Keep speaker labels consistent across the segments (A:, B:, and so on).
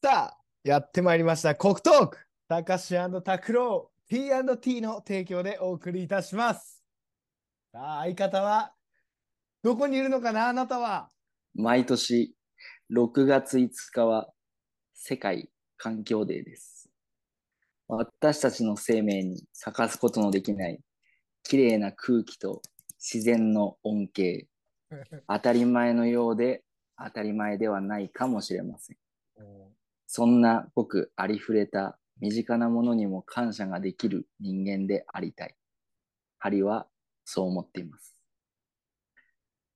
A: さあ、やってまいりました。国トークたかし拓郎 T&T の提供でお送りいたします。さあ、相方はどこにいるのかなあなたは？
B: 毎年6月5日は世界環境デーです。私たちの生命に欠かすことのできない綺麗な空気と自然の恩恵。当たり前のようで当たり前ではないかもしれません。そんなごくありふれた身近なものにも感謝ができる人間でありたい。ハリはそう思っています。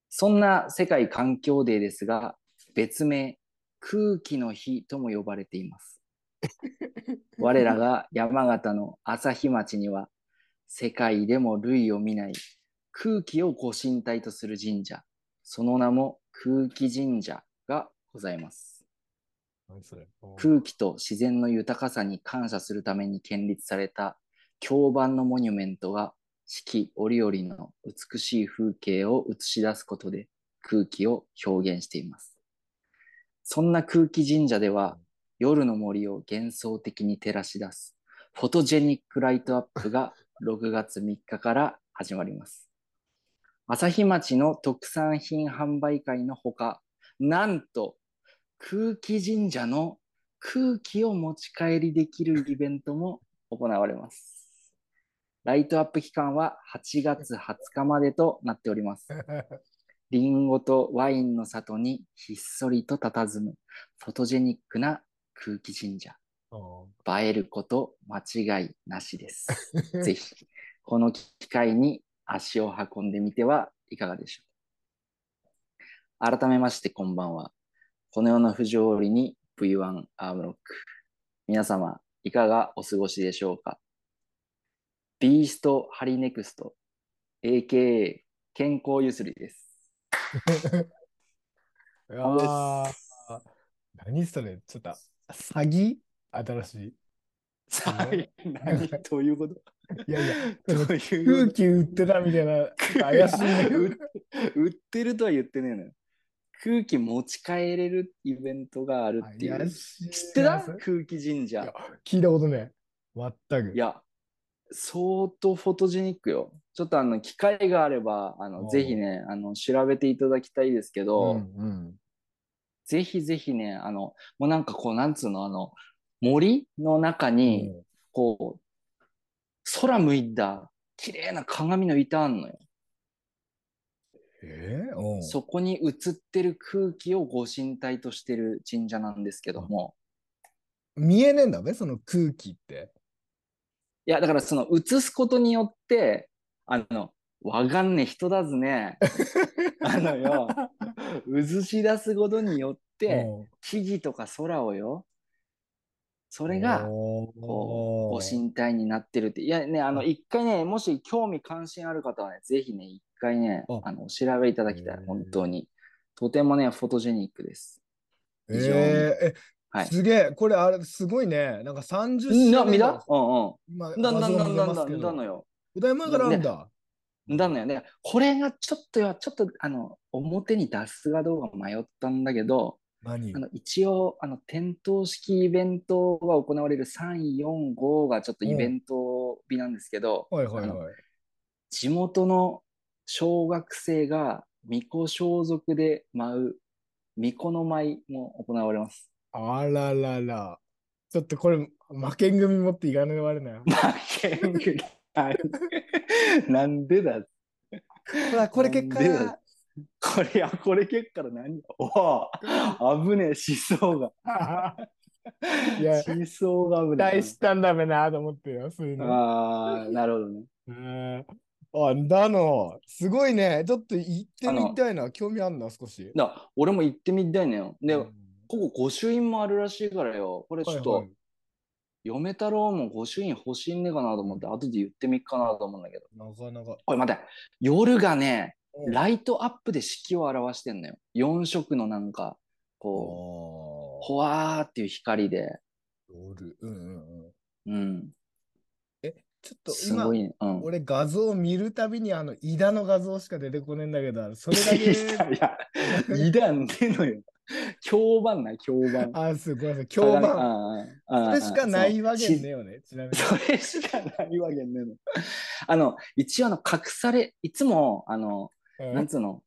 B: そんな世界環境デーですが、別名、空気の日とも呼ばれています。我らが山形の朝日町には、世界でも類を見ない空気をご神体とする神社、その名も空気神社がございます。空気と自然の豊かさに感謝するために建立された京板のモニュメントが四季折々の美しい風景を映し出すことで空気を表現しています。そんな空気神社では夜の森を幻想的に照らし出すフォトジェニックライトアップが 6月3日から始まります。朝日町の特産品販売会のほか、なんと空気神社の空気を持ち帰りできるイベントも行われます。ライトアップ期間は8月20日までとなっております。リンゴとワインの里にひっそりと佇むフォトジェニックな空気神社。映えること間違いなしです。ぜひ、この機会に足を運んでみてはいかがでしょうか。改めまして、こんばんは。この世の不条理に V1 アームロック。皆様、いかがお過ごしでしょうか？ビーストハリネクスト、AKA 健康ゆすりです。
A: い やー何それ？ちょっと詐欺？新しい。
B: さ何？どういうこと？
A: いやいや、空気売ってたみたいな怪しいね。
B: 売っ売ってるとは言ってねえのよ。空気持ち帰れるイベントがあるっていう。知ってた？空気神社。
A: 聞いたことね。全く。
B: いや、相当フォトジェニックよ。ちょっとあの、機会があれば、あの、ぜひね、あの、調べていただきたいですけど、
A: うんうん。
B: ぜひぜひね、あの、もうなんかこう、なんつうの、あの、森の中に、こう、空向いた綺麗な鏡の板あんのよ。
A: えーう。ん
B: そこに映ってる空気をご神体としてる神社なんですけども、
A: 見えねえんだべ、その空気って。
B: いや、だからその映すことによって、あの、わかんねえ人だずね、あのよ、映し出すことによって、
A: う。ん
B: 木々とか空をよ、それが、こう、ご神体になってるって。いやね、あの、
A: あ。
B: 一回ね、もし興味関心ある方はね、ぜひね、一回ね
A: あ、
B: あの、お調べいただきたい。本当に。とてもね、フォトジェニックです。
A: えーえ、
B: はい。
A: すげえ、これあれすごいね。なんか30
B: な、
A: 周年
B: 見た？うんうん。
A: 今
B: だんだんだんだんだんだのよ。
A: だいぶ前からあるんだ。
B: だのよね。これがちょっとよ、ちょっと、あの、表に出すかどうか迷ったんだけど、
A: 何
B: あの一応、あの、点灯式イベントが行われる3、4、5がちょっとイベント日なんですけど、あの
A: はいはいはい。
B: 地元の小学生が巫女装束で舞う巫女の舞も行われます。
A: あららら。ちょっとこれ、負けん組持っていかねばれない。
B: 負けんぐらい。なんでだ
A: ほら、これ結果。
B: これ、あ、これ結果何？おお危ねえ、思想が。
A: いや、
B: 思想が危
A: 期
B: ねえ
A: 待したんだべなと思ってよ、そういうの。
B: ああ、なるほどね。
A: うんあ、だの、すごいね。ちょっと行ってみたいな。興味あんな、少し。
B: だ俺も行ってみたいのよ。で、
A: うん
B: ここ御朱印もあるらしいからよ。これちょっと、
A: はいはい
B: 嫁太郎も御朱印欲しいんねえかなと思って、後で言ってみっかなと思うんだけど。
A: なかなか。
B: おい、待って。夜がね、
A: うん
B: ライトアップで四季を表してんのよ。4色のなんか、こう、
A: あ
B: ほわーっていう光で。
A: ー夜。うんうんうん。
B: うん。
A: ちょっと今。
B: うん。
A: 俺画像を見るたびにあの、イダの画像しか出てこねえんだけど、それだ
B: い
A: け。
B: や、いや、いだんでのよ。響板な、響板。
A: あ、すごい。今日
B: 鏡
A: は、
B: ああああ
A: それしかないわけねよね。ちなみに。
B: それしかないわけねえの。あの、一応あの、隠され、いつも、あの、
A: うん
B: なんつうの、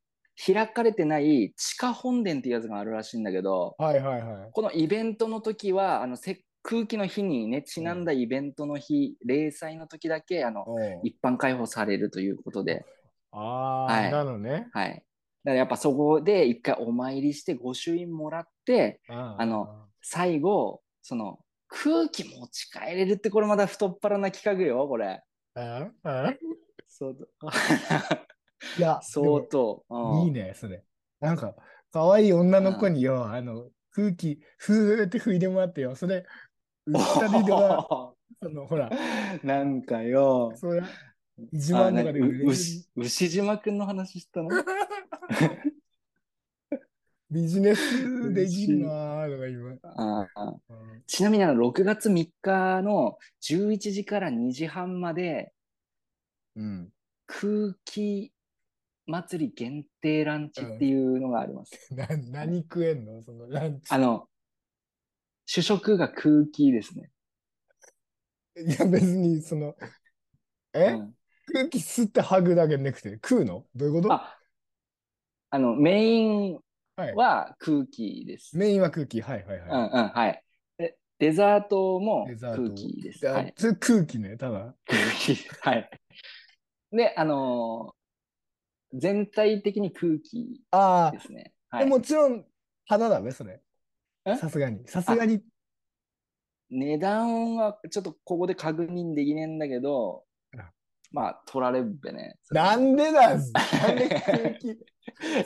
B: 開かれてない地下本殿っていうやつがあるらしいんだけど、
A: はいはいはい。
B: このイベントの時は、あの、せ空気の日にね、ちなんだイベントの日、例祭の時だけ、あの、一般開放されるということで、
A: ああ、
B: はい
A: なのね。
B: はい。だからやっぱそこで一回お参りして御朱印もらって、
A: あ
B: あの、最後、その、空気持ち帰れるってこれまだ太っ腹な企画よ、これ。
A: ああ
B: そう
A: いや、
B: 相当。うん
A: いいね、それ。なんか、可愛い女の子によ、あの、空気、ふーって吹いてもらってよ。それ、二人では、その、ほら、
B: なんかよ。
A: そ
B: 牛牛島くんの話したの？
A: ビジネスできんなーとか今。
B: ちなみにあの6月3日の11時から2時半まで
A: うん。
B: 空気祭り限定ランチっていうのがあります。
A: な、何食えんの？そのランチ。
B: あの、主食が空気ですね。
A: いや、別に、その、え、
B: うん
A: 空気吸って吐くだけなくて食うの？どういうこと？
B: あ、あの、メイン
A: はい。
B: は空気です。
A: メインは空気。はいはい
B: うん
A: は
B: うん、はい。でデザートも空気です。
A: い。
B: はい。
A: 空気ね、ただ。
B: 空気。はい。で、あのー全体的に空気
A: あ
B: ですね。
A: あ、で
B: はい。
A: もちろん、肌だね、それ。
B: え？
A: さすがに。さすがに。
B: 値段はちょっとここで確認できねえんだけど
A: あ、
B: まあ、取られっべね。
A: なんでだなんで空気
B: い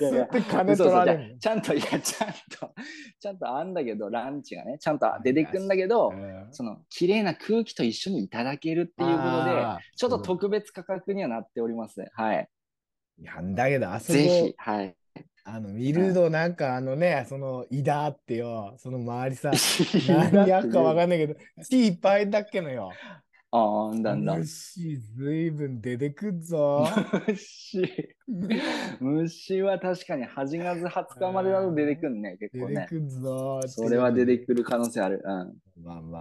B: やいや
A: 吸って金取られるの？
B: ちゃんと、いや、ちゃんと、ちゃんとあんだけど、ランチがね、ちゃんと出てくんだけど、
A: うん
B: その、綺麗な空気と一緒にいただけるっていうことで、ちょっと特別価格にはなっております。はい。
A: いやんだけど、あそこ、
B: ぜひ、はい。
A: あの、見るとなんかあのね、その、いだってよ、その周りさ、
B: 何
A: 何やっかわかんないけど、木いっぱいだっけのよ。
B: ああ、だんだん。
A: 虫、ずいぶん出てくっぞ。
B: 虫。虫は確かに8月20日までだと出てくんね、結構ね。
A: 出てくっぞ。
B: それは出てくる可能性ある。うん。
A: まあま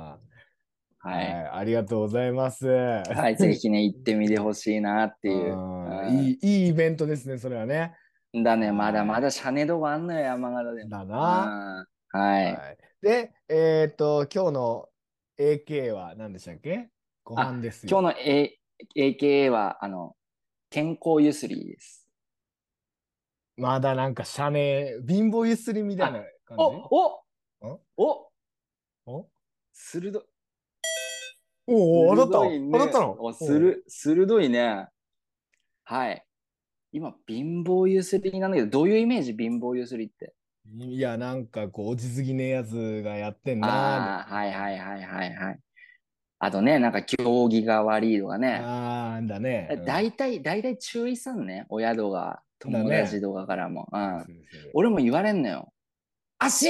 A: あ、
B: は
A: はい、
B: い。
A: ありがとうございます。
B: はい、ぜひね、行ってみてほしいなっていう。
A: うんいい、いいイベントですね、それはね。
B: うんだね、まだまだシャネ度があんのよ、山形でも。
A: だ
B: うん
A: な。
B: はい。
A: はいで、えっ、と、今日の AK は何でしたっけ？ご飯ですよ。
B: 今日の、A、AKA は、あの、健康ゆすりです。
A: まだなんかシャネ、貧乏ゆすりみたいな感じ？
B: おお
A: ん
B: お
A: お
B: 鋭い。
A: おお、当たった
B: ね
A: 当たったの？
B: おする鋭いね。はい。今、貧乏ゆすりなんだけど、どういうイメージ？貧乏ゆすりって。
A: いや、なんかこう、落ちすぎねえやつがやってんな
B: ああ、はいはいはいはいはい。あとね、なんか行儀が悪いとか
A: ー。
B: ね。
A: ああー、だね。うん
B: 大体、大体注意さんね、親とか友達とかからも。うん
A: そうそう
B: 俺も言われんのよ。足、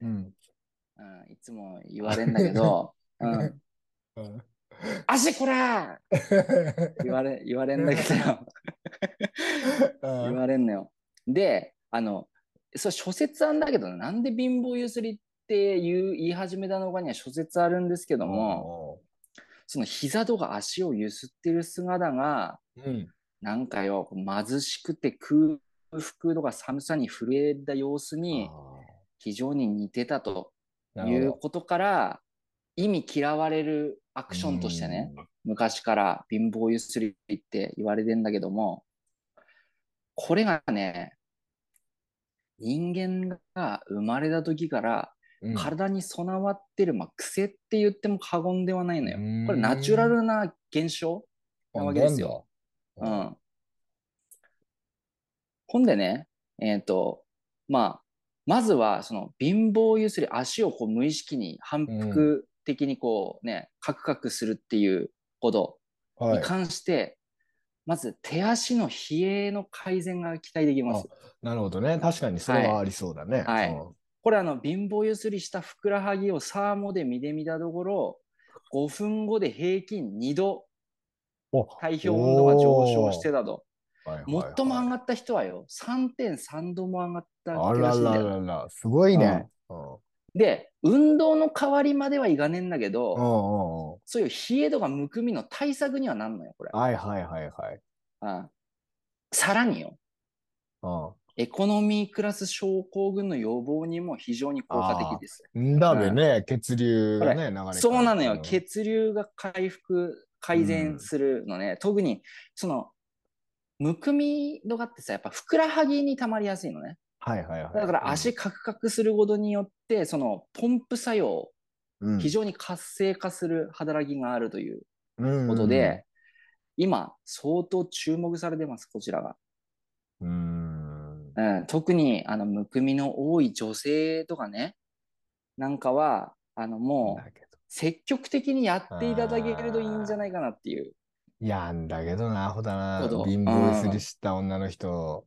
A: うん。
B: うん、いつも言われんだけど、うん、
A: うん
B: 足こら言われ、言われんだけど、言われんのよ。で、あの、そう諸説あんだけど、なんで貧乏ゆすりって言う言い始めたのかには諸説あるんですけども、その膝とか足をゆすってる姿が、
A: うん。
B: なんかよ、貧しくて空腹とか寒さに震えた様子に非常に似てたと
A: ない
B: うことから、意味嫌われるアク
A: ど
B: ションとしてね、。昔から貧乏ゆすりって言われてんだけども、これがね、人間が生まれた時から
A: うん
B: 体に備わってる、まあ、癖って言っても過言ではないのよ
A: うん。
B: これナチュラルな現象なわけですよ。う
A: なん。
B: ほんでね、えっ、と、まあ、まずはその貧乏ゆすり、足をこう無意識に反復的にこうね、カクカクするっていうこと
A: はい。
B: に関して、まず手足の冷えの改善が期待できます。
A: なるほどね。確かにそれはありそうだね。
B: はい
A: うん
B: これあの貧乏ゆすりしたふくらはぎをサーモで見てみたところ、5分後で平均2度
A: お
B: 体表温度が上昇してたと。
A: はいはいはい
B: 最も上がった人はよ、3.3度も上がった
A: あら
B: らしいんだ
A: ら
B: よ。
A: らら、すごいね。うん
B: で、運動の代わりまではいかねえんだけど、
A: うんうんうん
B: そういう冷えとかむくみの対策にはなんのよ、これ。
A: はいはいはいはい。
B: うんさらによ、エコノミークラス症候群の予防にも非常に効果的です。
A: うん。んだべね、血流がね、流れ
B: そうなのよ、
A: ん
B: 血流が回復、改善するのね、特にその、むくみ度がってさ、やっぱふくらはぎに溜まりやすいのね。
A: はいはいはい。
B: だから足カクカクすることによって、そのポンプ作用、
A: うん、
B: 非常に活性化する働きがあるという
A: に
B: ことで、今、相当注目されてます、こちらが。
A: うん。
B: うん、特にあのむくみの多い女性とかね、なんかは、あのもう積極的にやっていただけるといいんじゃないかなっていう。
A: やんだけどな、アホだな。貧乏ゆすりした女の人。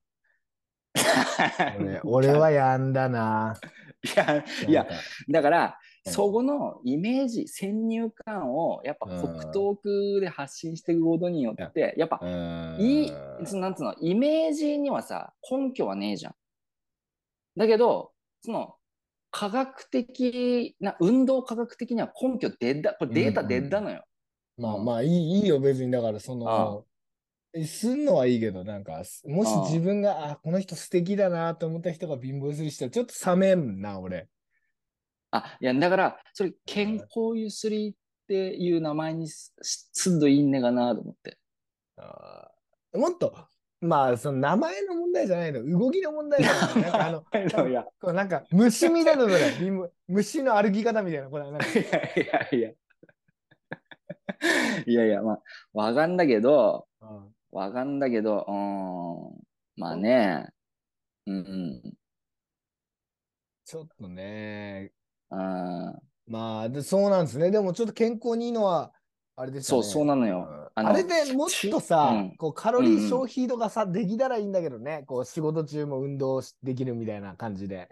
A: 俺俺はやんだな。
B: いや、いやだから、
A: うん
B: そこのイメージ、先入観をやっぱ
A: うん
B: 北東区で発信していくことによって、やっぱ
A: うん
B: いい、そのなんつうの、イメージにはさ、根拠はねえじゃん。だけど、その、科学的な、運動科学的には根拠出だ、これデータ出だのよ。
A: まあまあいいいいよ、別に。だからその、すんのはいいけど、なんか、もし
B: ああ
A: 自分が、あ、この人素敵だなと思った人が貧乏ゆすりしたら、ちょっと冷めんな、俺。
B: あ、いや、だから、それ、健康ゆすりっていう名前にすすんどいいんねがなと思って。
A: あーもっと、まあ、その名前の問題じゃないの、動きの問題だよね。なんかあの、
B: いや、
A: こうなんか虫みたいなのだ よ。虫の歩き方みたいな。これなんか
B: いやいやいや。いやいや、まあ、わかんだけど、
A: うん
B: わかんだけど、うーん、まあね、うん、うん、
A: ちょっとね、
B: うん、
A: まあで、そうなんですね。でもちょっと健康にいいのは、あれですよね。
B: そう、そうなのよ。
A: うん
B: あの
A: あれでもっとさ、
B: うん
A: こうカロリー消費とかさ、できたらいいんだけどね。こう仕事中も運動しできるみたいな感じで。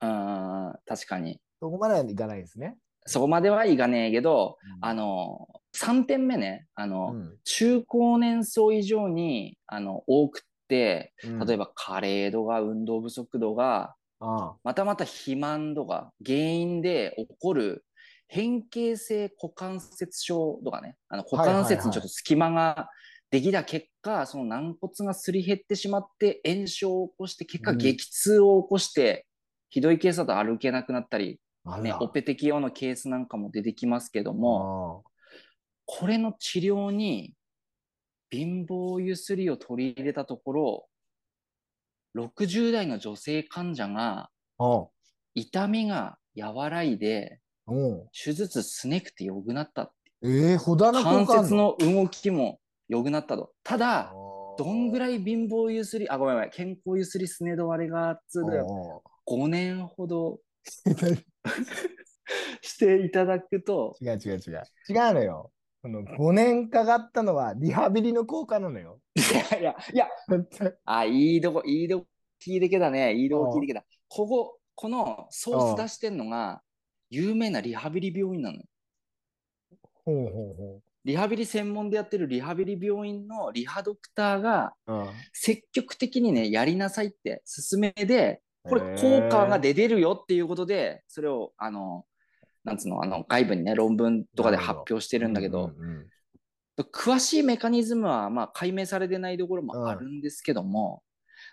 B: うん、確かに。
A: そこまではいかないですね。
B: そこまではいかねえけど、
A: うん
B: あの、3点目ね、あの、
A: うん。
B: 中高年層以上に、あの、多くって、
A: うん。
B: 例えば加齢度が、運動不足度が、
A: あ
B: またまた肥満度が原因で起こる変形性股関節症とかね、あの股関節にちょっと隙間ができた結果、その軟骨がすり減ってしまって炎症を起こして、結果
A: うん。
B: 激痛を起こして、ひどいケースだと歩けなくなったり、ね、オペ適用のケースなんかも出てきますけども、
A: あ
B: これの治療に貧乏ゆすりを取り入れたところ、60代の女性患者が
A: あ
B: 痛みが和らいで、
A: うん
B: 手術すねくて良くなった。
A: ええほだな
B: 関節の動きも良くなったと。ただ、どんぐ
A: い
B: らい貧乏ゆすり、あ、ごめんごめん、健康ゆすりすねどわれがつうだよ。5年ほど していただくと、
A: 違う違う違う。違うのよ。その5年かかったのはリハビリの効果なのよ。
B: いやいや、いや、あ、いいとこ、いいとこ聞いてけだね。いいとこ聞いてけだ。ここ、このソース出してんのが、有名なリハビリ病院なのよ。
A: ほうほうほ
B: リハビリ専門でやってるリハビリ病院のリハドクターが、積極的にね、やりなさいって勧めで、これ効果が出てるよっていうことで、それを、あの、なんつうの、あの、外部にね、論文とかで発表してるんだけど、
A: うんうんうん
B: 詳しいメカニズムは、まあ、解明されてないところもあるんですけども、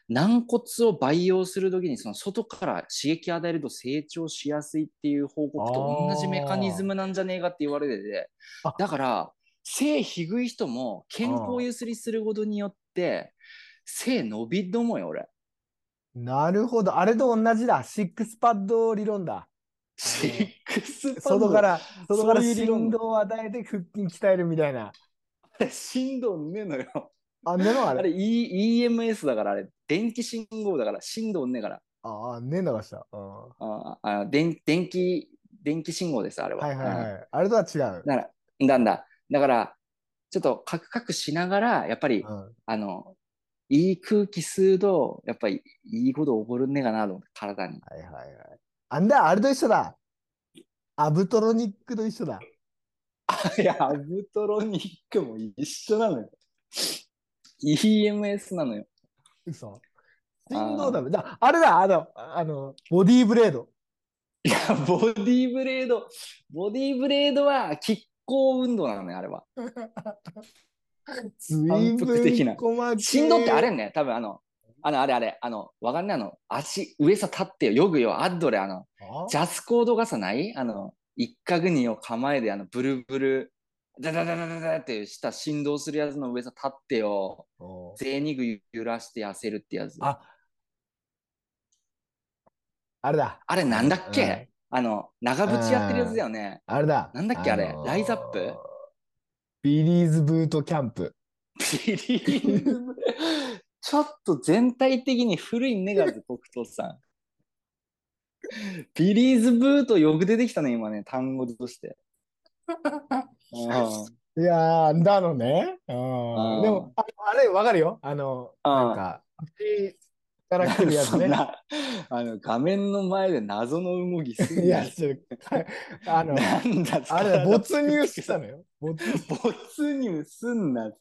B: 軟骨を培養するときに、その外から刺激を与えると成長しやすいっていう報告と同じメカニズムなんじゃねえかって言われてて
A: あ、
B: だから、背低い人も健康ゆすりすることによって、背伸びると思うよ、俺。
A: なるほど。あれと同じだ。シックスパッド理論だ。
B: シックスパッド
A: 外から、外から
B: そういう理論
A: 振動を与えて腹筋鍛えるみたいな。
B: 振動ねえのよ。
A: あ、ねえのあ
B: あれ、
A: れ。
B: E- EMS だから、あれ、電気信号だから、振動ねえから。
A: あ、ねえのがした。うん
B: ああ電電気、電気信号です、あれは。
A: はいはい
B: うん
A: はい。あれとは違う。
B: だから、だんだ。だから、ちょっとカクカクしながら、やっぱり、
A: うん
B: あの、いい空気吸うと、やっぱりいいこと起こるんねえかなと思って、体に。
A: はいはいはい。あんだ、あれと一緒だ。アブトロニックと一緒だ。
B: いや、アブトロニックも一緒なのよ。EMS なのよ。
A: 嘘。振動ダメ。だあれだ、あの、あの、ボディーブレード。
B: いや、ボディーブレード、ボディーブレードは拮抗運動なのね、あれは。
A: 随
B: 反復的な振動ってあれね、多分あの、あの、あれあれ、あの、わかんない、あの、足、上さ立ってよ、よぐよ、アッドレ、あの、
A: あ？
B: ジャスコードがさない？あの、一角にを構えで、あの、ブルブル、ダダダダダダって下振動するやつの上さ立ってよ、
A: お
B: 贅肉揺らして痩せるってやつ。あ
A: あ、あれだ。
B: れなんだっ
A: うん
B: けあの、長渕やってるやつだよね。
A: あれだ。
B: なんだっけあれ？ライズアップ？
A: ビリーズブートキャンプ。
B: ビリーズちょっと全体的に古いネガズ、黒糖さん。ビリーズブートよく出てきたね、今ね、単語として。う ん
A: いやー、だのね。でも、ああれ、わかるよ。あの、
B: うん
A: なんか、口から来るやつね。
B: あの画面の前で謎の動きすん
A: いや、
B: な
A: ちょっと、あの、
B: なんだ
A: あれだ、没入したのよ。没
B: 没入すんな。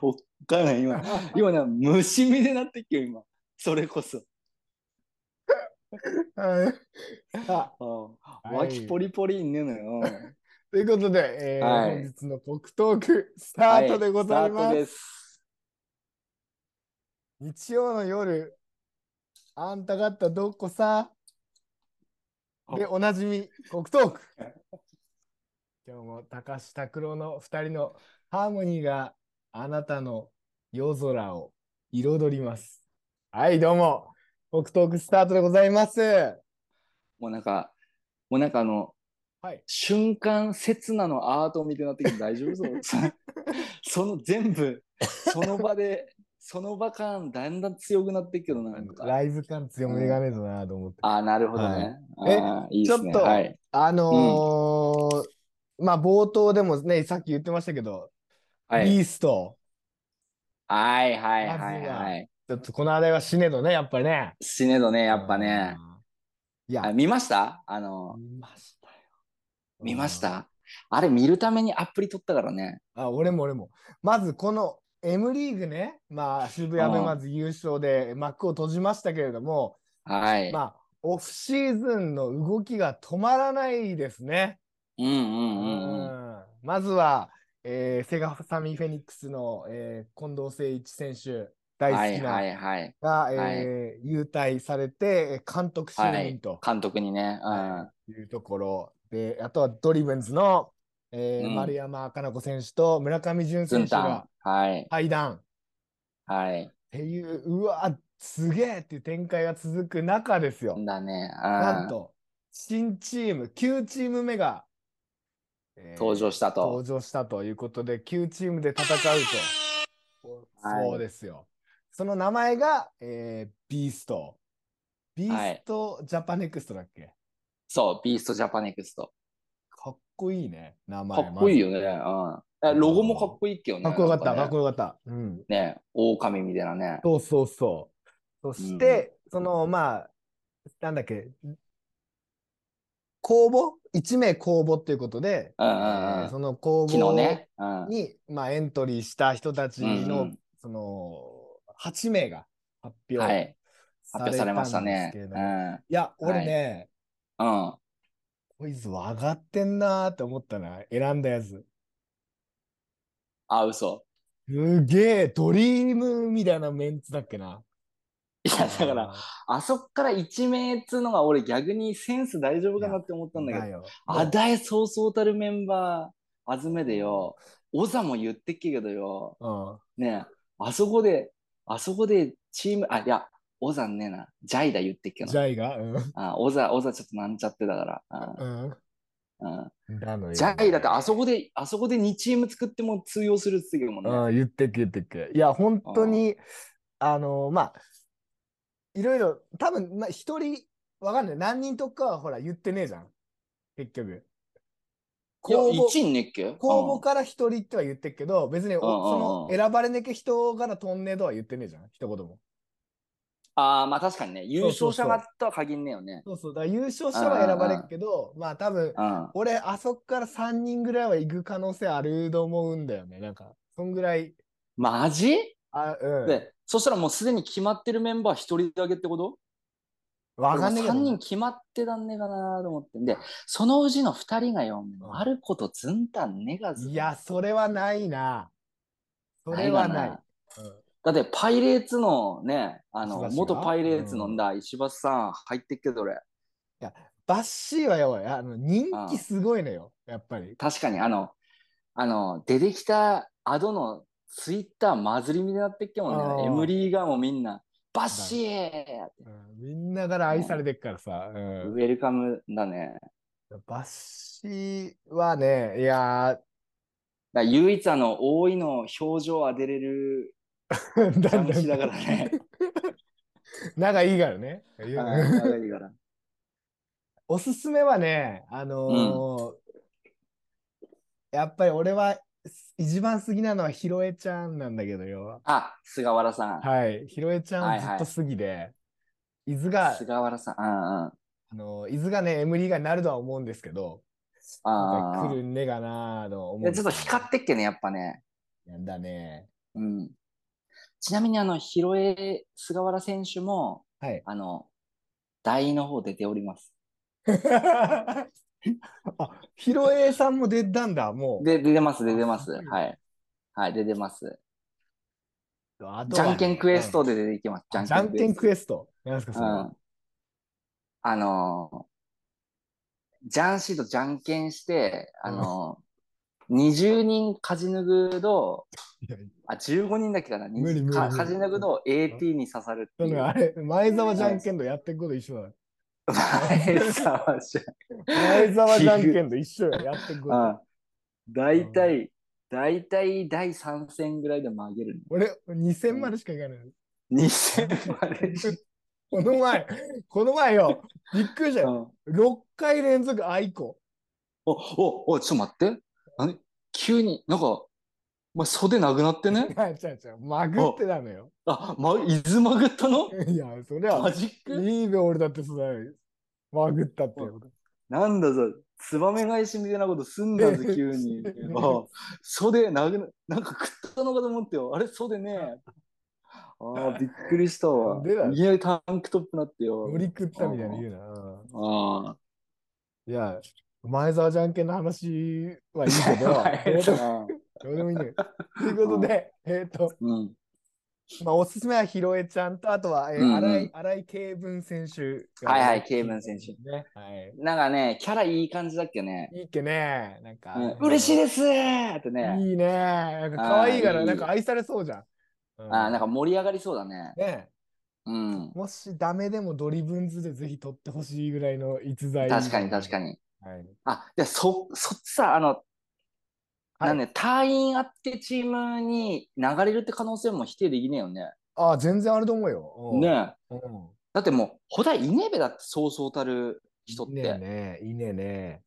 B: おっかない、今。今な、虫みでなってっけど、今。それこそ。
A: はいさあ
B: 脇ポリポリんねえのよ。
A: ということで、えー
B: はい
A: 本日の国トークスタートでございます。
B: はスタートです。
A: 日曜の夜、あんた方どこさで、おなじみ、国トーク。今日も高橋拓郎の2人のハーモニーがあなたの夜空を彩ります。はい、どうも、国トークスタートでございます。
B: もうなんか、もうなんかあの、
A: はい。
B: 瞬間刹那のアートみたいになってきて大丈夫そうその全部、その場で、その場感だんだん強くなっていくけどな、なんか。
A: ライブ感強めがねえとなと思って。
B: ああ、なるほどね。
A: はい
B: あーいいね。
A: ちょっと
B: はい。
A: あのーまあ冒頭でもね、さっき言ってましたけど、
B: はい。
A: ビースト、
B: はいはいはい
A: は
B: はい。
A: ちょっとこの話題は死ねどね、やっぱりね。
B: 死ねどね、やっぱね。
A: うん。いや
B: あ、見ました？あの、
A: 見ましたよ。
B: 見ました？あれ見るためにアプリ取ったからね。
A: あ、俺も俺も。まずこの M リーグね、まあ渋谷でまず優勝で幕を閉じましたけれども、
B: はい。
A: まあオフシーズンの動きが止まらないですね。
B: うんうんうんうん。
A: うんまずは、えーセガサミーフェニックスの、えー近藤誠一選手、大好きな、
B: はいはいはい。
A: が、えー勇退されて監督就任と
B: 監督にね。うん。
A: いうところで、あとはドリブンズの、えー
B: うん
A: 丸山奏子選手と村上
B: 淳
A: 選手が
B: ン。はい。
A: 退団っ
B: はい。
A: ていう、うわ、すげえっていう展開が続く中ですよ。
B: だね。うん
A: なんと、新チーム、9チーム目が、えー
B: 登場したと
A: 登。場したということで、9チームで戦うと。
B: はい
A: そうですよ。その名前が、えービースト。ビーストジャパネクストだっけ、
B: そう、ビーストジャパネクスト。
A: かっこいいね、名前。
B: かっこいいよ
A: ま
B: ね。うん。えロゴもかっこいいけどね。
A: ずかっこよかった、かっこよかった。うん。
B: ね、狼みたいなね。
A: そうそうそう。そして、その、まあ、なんだっけ、公募 ?1 名公募っていうことで、
B: うんうんうん
A: えーその公募
B: ね。うん。
A: に、まあ、エントリーした人たちの、
B: うんうん
A: その、8名が発表
B: はい。
A: さ
B: 発表されましたね。
A: いや、俺ね、
B: うん。
A: こいつ上がってんなーって思ったな、選んだやつ。
B: あ、嘘。
A: すげえ、ドリームみたいなメンツだっけな。
B: いや、だから、あそっから1名っつうのが俺逆にセンス大丈夫かなって思ったんだけど。
A: よ。
B: あだえそうそうたるメンバー、あずめでよ、オザも言ってっけどよ、
A: うん。
B: ねえあそこで、あそこでチーム、あ、いや、オザねえな、ジャイダ言ってっけど
A: ジ。ャイが？うん。
B: あ、オザ、オザちょっとなんちゃってだから。
A: うん。
B: うんジャイだってあそこで、あそこで2チーム作っても通用するって言ってたけどもんね。
A: うん、言ってく言ってく。いや、本当に、あのまあ、いろいろ、多分まあ、一人、わかんない。何人とかはほら言ってねえじゃん。結局。
B: いや、
A: 公募
B: 1位ねっけ？
A: 公募から一人っては言ってっけど、別にお
B: うんうんうん
A: その選ばれねけ人からとんねえとは言ってねえじゃん。一言も。
B: ああ、まあ確かにね、優勝者がとは限んねえよね。
A: そうそう。だから優勝者は選ばれっけど、まあ多分、
B: うん。
A: 俺、あそこから3人ぐらいは行く可能性あると思うんだよね。なんか、そんぐらい。
B: マジ？
A: あ、うん。
B: で、そしたらもうすでに決まってるメンバー一人だけってこと？
A: わかんないけど
B: 3
A: ね
B: 人決まってたんねえかなと思ってんで、そのうちの2人がよ、あることずんたんねがず。
A: いや、それはないな。それはない。うん
B: だってパイレーツのね、あの元パイレーツのんだ、石橋さん入ってっけど俺。
A: バッシーはよ、あの人気すごいのよ、やっぱり。
B: 確かにあの、あの、出てきたアドのツイッターまずりみになってっけもんね。エムリーがもうみんな、バッシー
A: うんみんなから愛されてっからさ。うん
B: ウェルカムだね。
A: バッシーはね、いや
B: 唯一あの、大いの表情を当てれる
A: ー、だ
B: ジャンシだからね。
A: 仲いいからね。
B: うん長いから
A: おすすめはね、あのーやっぱり俺は一番好きなのはひろえちゃんなんだけどよ。
B: あ、菅原さん。
A: はい、ひろえちゃん
B: はいはい
A: ずっと好きで、伊豆が、
B: 菅原さん。うんうん。
A: あの伊豆がね、エムリーがなるとは思うんですけど、今
B: あ
A: 回来るんねがなーと思
B: あ。
A: う
B: ちょっと光ってっけね、やっぱね。
A: なんだね。
B: うん。ちなみにあの、広江菅原選手も、
A: はい。
B: あの、大の方出ております。
A: あ、ひろえさんも出たんだ、もう。
B: で、出てます、出てます。はい。はい、出てます。
A: ね
B: じゃんけんクエストで出てきます。
A: うんじゃんけんクエスト。なんですか、それは。
B: うん。あのー、ジャンシーとじゃんけんして、あのー、20人勝ち抜くと、
A: いや
B: あ、15人だっけかな。
A: 無理無理
B: か
A: 無理
B: 勝ち抜くと AT に刺さるって
A: そ
B: いう。
A: のあれ、前澤じゃんけんとやってること一緒だ。
B: 前澤じ
A: 前澤じゃんけんと一緒よ、やってること。
B: ん。大体、大体第3戦ぐらいで曲げる
A: 俺、2戦までしかいかない。
B: の。2戦まで。
A: この前、この前よ、びっくりした
B: う
A: よ。
B: ん
A: 6回連続あいこ。
B: お、お、お、ちょっと待って。何急に、なんか、お前袖なくなってね？
A: 違う違う、まぐってたのよ。
B: あ、ま、伊豆まぐったの？
A: いや、それは
B: マ、ジック？
A: いいべ、俺だってさ、まぐったってよ。
B: なんだぞ、ツバメ返しみたいなことすんだぞ、急に。あ袖なくな、なんか食ったのかと思ってよ。あれ、袖ねえ。ああ、びっくりしたわ。
A: で
B: きなりタンクトップなってよ。
A: 乗り食ったみたいに言うな。
B: ああ。
A: いや、前澤じゃんけんの話はいいけど、どうでもどうでもいいんだよ。ということで、えっと、
B: うん。
A: まあ、おすすめはひろえちゃんと、あとは、えー
B: うんうん
A: 新井新井慶文選手が
B: はいはい慶文選手。
A: ね。はい。
B: なんかね、キャラいい感じだっけね。
A: いいっけね。なんか、
B: うん、嬉しいですーってね。
A: いいね。なんか可愛いから、なんか愛されそうじゃん。うん
B: あーなんか盛り上がりそうだね。
A: ね
B: うん。
A: もしダメでもドリブンズでぜひ取ってほしいぐらいの逸材。
B: 確かに確か
A: に。
B: に。
A: はい。
B: あ、で、そ、そっちさ、あの、
A: はい
B: なんで、退団あってチームに流れるって可能性も否定できねえよね。
A: ああ、全然あると思うよ。うん
B: ねえ。
A: うん。
B: だってもう、ほだいねえべだって、そうそうたる人っ
A: いいね
B: て。
A: えね。いいねえね。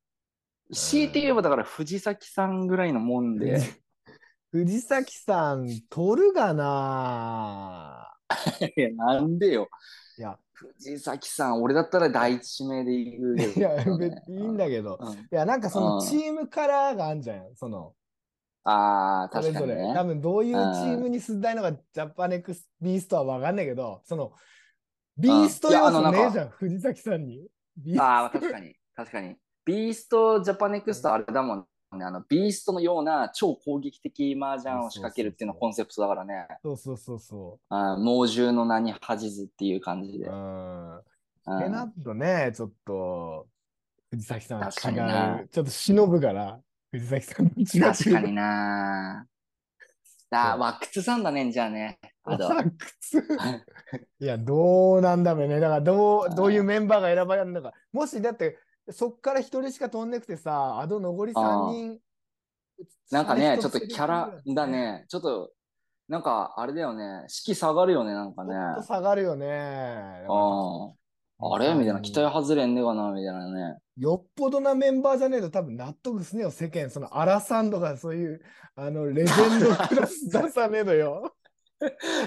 B: 強いて言えば、だから藤崎さんぐらいのもんで。
A: 藤崎さん、取るがな
B: なんでよ。
A: いや、
B: 藤崎さん、俺だったら第一指名で行くけど
A: いや、
B: ね
A: 別にいいんだけど。
B: うん
A: いや、なんかその
B: うん
A: チームカラーがあんじゃん。その、
B: ああ、
A: それぞれ。
B: 確かにね。
A: 多分どういうチームにすんだいのがジャパネクスビーストはわかんないけど、その、ビースト要素ねえじゃん、藤崎さんに。
B: ああ、確かに。確かに。ビーストジャパネクストあれだもんね。あの、ビーストのような超攻撃的麻雀を仕掛けるっていうのがコンセプトだからね。
A: そうそうそうそ
B: あー猛獣の名に恥じずっていう感じ
A: う。
B: で。
A: う
B: うん
A: ん。ってなるとね、ちょっと、藤崎さんは違
B: な
A: う。ちょっと忍ぶから、藤崎さんの違う。
B: 確かにな あー、ワックスさんだね、じゃあね。あと
A: サックス？いや、どうなんだべね。だからどう、どういうメンバーが選ばれるのか。もし、だって、そっから一人しか飛んでくてさ、あと残り3人。
B: なんかね、ちょっとキャラだ。ね。ちょっと、なんかあれだよね。士気下がるよね、なんかね。
A: ちょっと下がるよね。
B: ああれ？みたいな。期待外れんねえかな？みたいなね。
A: よっぽどなメンバーじゃねえと多分納得すねよ、世間。そのアラサンドがそういう、あの、レジェンドクラス出さねえのよ。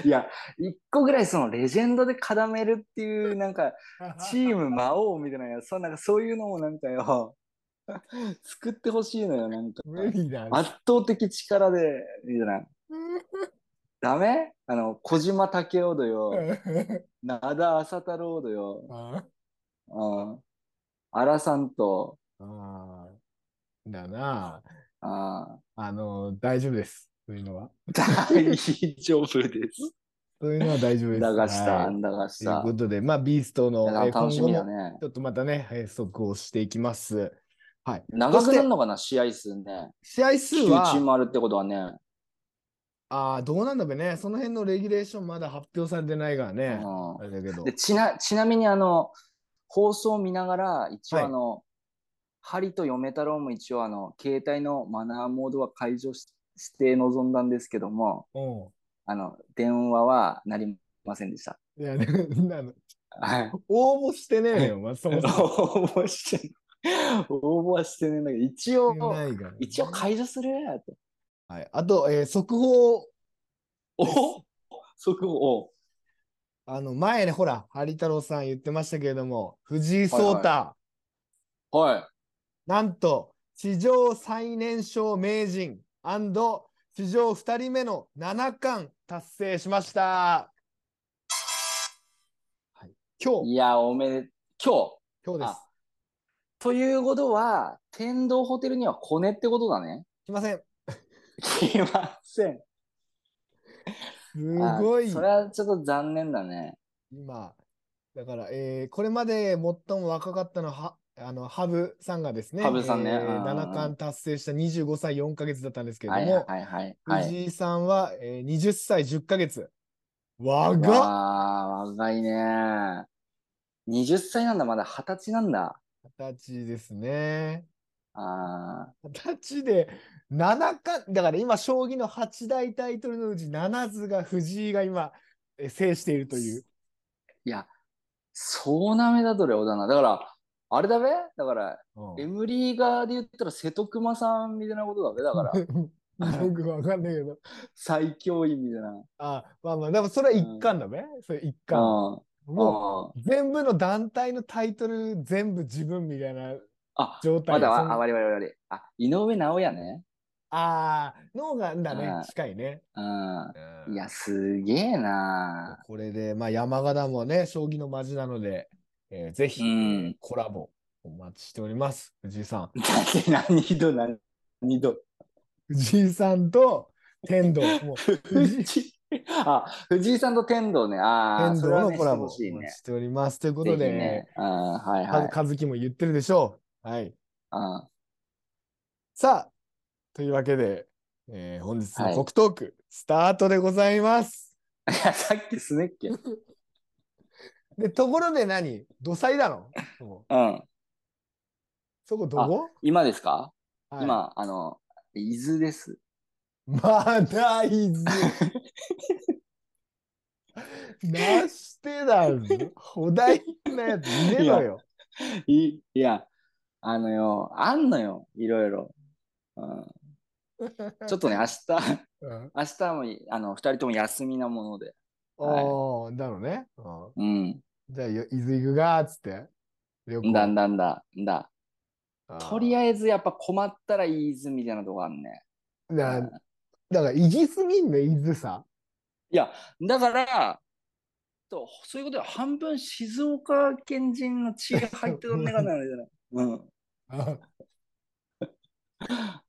B: いや、一個ぐらいそのレジェンドで固めるっていう、なんか、チーム魔王みたいなやつ、そうなんかそういうのもなんかよ、作ってほしいのよ、なんか。
A: 無理だ。
B: 圧倒的力で、みたいな。ダメ？あの、小島武雄だよ。灘浅太郎だよ。
A: あ
B: うん。荒さんと、
A: あーだな
B: あ
A: あの、大丈夫です。そういうのは。
B: 大丈夫です。
A: そういうのは大丈夫です。
B: だがした、
A: はい
B: だが
A: という
B: した。
A: ことで、まあ、ビーストの、
B: いや
A: えー
B: 楽しみだ
A: 今後も
B: ね
A: ち。ょっとまたね、えー速報していきます。はい。
B: 長くなるのかな、試合数ね。
A: 試合数
B: 9チー
A: は、
B: ムあるってことはね。
A: ああ、どうなんだべね。その辺のレギュレーションまだ発表されてないからね。
B: うん
A: あれだけど
B: で。ちなちなみにあの放送を見ながら一応
A: はい
B: あの、ハリと嫁太郎も一応あの携帯のマナーモードは解除しして臨んだんですけども
A: う
B: あの電話はなりませんでした。
A: ん。いや、ね、あの
B: はい。
A: 応募してねえのよ、まあ、そもそも。
B: 応募して応募はしてねえんだけど一応一応解除するって。
A: はい。あと、えー速報。
B: お？速報。
A: あの、前ね、ほら、ハリ太郎さん言ってましたけれども、藤井聡太、
B: はい。
A: なんと、史上最年少名人史上2人目の七冠達成しました。はい、今日、
B: いや、おめで、今日。
A: 今日です
B: あ。ということは、天童ホテルには来ねってことだね。
A: 来ません。
B: 来ません。
A: すごい
B: あ。それはちょっと残念だね。
A: 今、だから、えーこれまで最も若かったのは、あの、羽生さんがですね、
B: 羽生さんね
A: えー
B: うんうんうん
A: 七冠達成した25歳4ヶ月だったんですけれ
B: はい
A: ども、
B: はいはいはい。
A: 藤井さんは、えー20歳10ヶ月。
B: わあ、若いね。20歳なんだ、まだ20歳なんだ。
A: 二十歳ですね。
B: あ
A: 二十歳で七冠、だから今、将棋の八大タイトルのうち七つが藤井が今、えー制しているという。
B: ーいや、そうなめだとれおだな。だから、あれだべ？だから、
A: うん
B: エムリーガーで言ったら瀬戸熊さんみたいなことだべだから、
A: よくわかんないけど。
B: 最強位みたいな。
A: あ、まあまあ、でもそれは一冠だべ、それ一冠。
B: うん。
A: も
B: うん
A: う全部の団体のタイトル全部自分みたいな
B: あ、
A: 状態
B: まだ、
A: そん
B: あ、わりわりわり。あ、井上尚弥ね。
A: あーのがんだね
B: うん
A: 近いね。
B: うん。いや、すげえな。
A: これで、まあ、山形もね、将棋のマジなので、えーぜひ、
B: うん
A: コラボお待ちしております。藤井さん。
B: だって何度何度？
A: 藤井さんと天童。藤井
B: あ、藤井さんと天童ね。ああ、
A: 天童のコラボお
B: して
A: おります。というこ
B: ぜ
A: とで、
B: ひね。うん、はいはい。
A: かずきも言ってるでしょう。はい。
B: うん
A: さあ、というわけで、えー本日の
B: はい
A: 国トーク、スタートでございます。
B: いや、さっきすねっけ。
A: で、ところで何？土佐だの？もう
B: うん。
A: そこどこ、
B: 今ですか、
A: はい、
B: 今、あの、伊豆です。
A: まだ伊豆？な してだぞ。お題なやついねえのよ。
B: いいや、あのよ、あんのよ、いろいろ。うん、ちょっとね、明日、
A: うん、
B: 明日もいあの二人とも休みなもので。
A: おー、だろうね。うん
B: うん。
A: じゃあ、よ伊豆行くがーっつって。旅行
B: だんだんだ、んだ。とり
A: あ
B: あえずやっぱ困ったらいいずみたいなとこあんね。
A: だだから、行き過ぎんの、伊豆さ。
B: いや、だから、とそういうことは半分静岡県人の血が入ってたんねかな。うん。
A: あ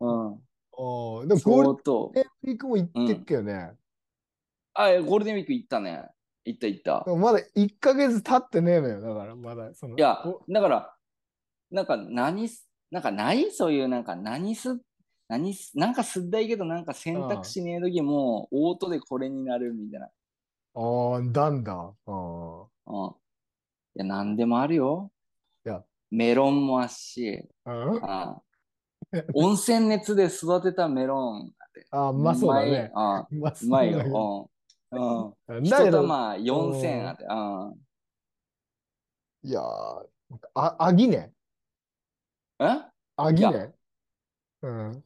B: うん。
A: おーでも、ゴー。ルデンウィークも行ってっけよね。
B: あ、ゴールデンウィーク行ったね。行った行った
A: まだ1ヶ月経ってねえのよ。だから、まだ、その。
B: いや
A: お、
B: だから、なんか何す、なんかない？そういう、なんか何す、何す、なんかすったいけど、なんか選択肢ねえ時も、オートでこれになるみたいな。
A: ああ、だんだ？ああ。
B: うん。いや、なんでもあるよ。
A: いや
B: メロンもあっし、
A: うん？
B: あ温泉熱で育てたメロン。
A: あー、うまそうだね。
B: あ
A: うま
B: うまいよ。うん。うん。
A: だ
B: 一
A: けど、
B: 玉4000あって。うん。
A: いやー、あ、あぎね。
B: え？
A: あぎね。うん。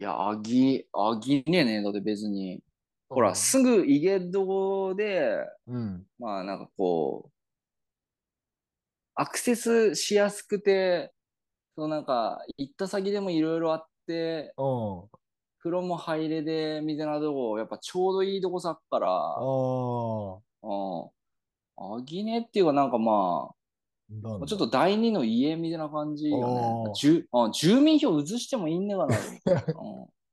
B: いや、あぎ、あぎねえね。だって別に。ほら、すぐイゲドで、
A: うん。
B: まあなんかこう、アクセスしやすくて、そうなんか、行った先でもいろいろあって、
A: うん。
B: 風呂も入れで、みたいなとこ、やっぱちょうどいいとこさっから、
A: ああ。
B: うん。あぎねっていうか、なんかまあ、ちょっと第二の家みたいな感じよね。住あ住民票移してもいいんだから。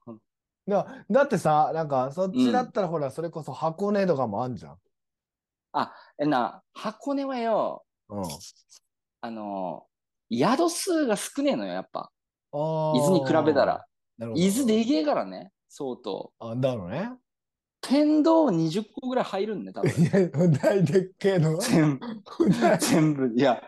B: うん
A: だだってさ、なんかそっちだったらほら、それこそ箱根とかもあんじゃん。
B: えな、箱根はよ、
A: うん。
B: あの、宿数が少ねえのよ、やっぱ。
A: あ
B: 伊豆に比べたら。。
A: なるほど
B: 伊豆でけえからね、相当。
A: あ、だろうね。
B: 天童20個ぐらい入るんね、多分。
A: いや、大でっけえの。
B: 全部、全部。いや、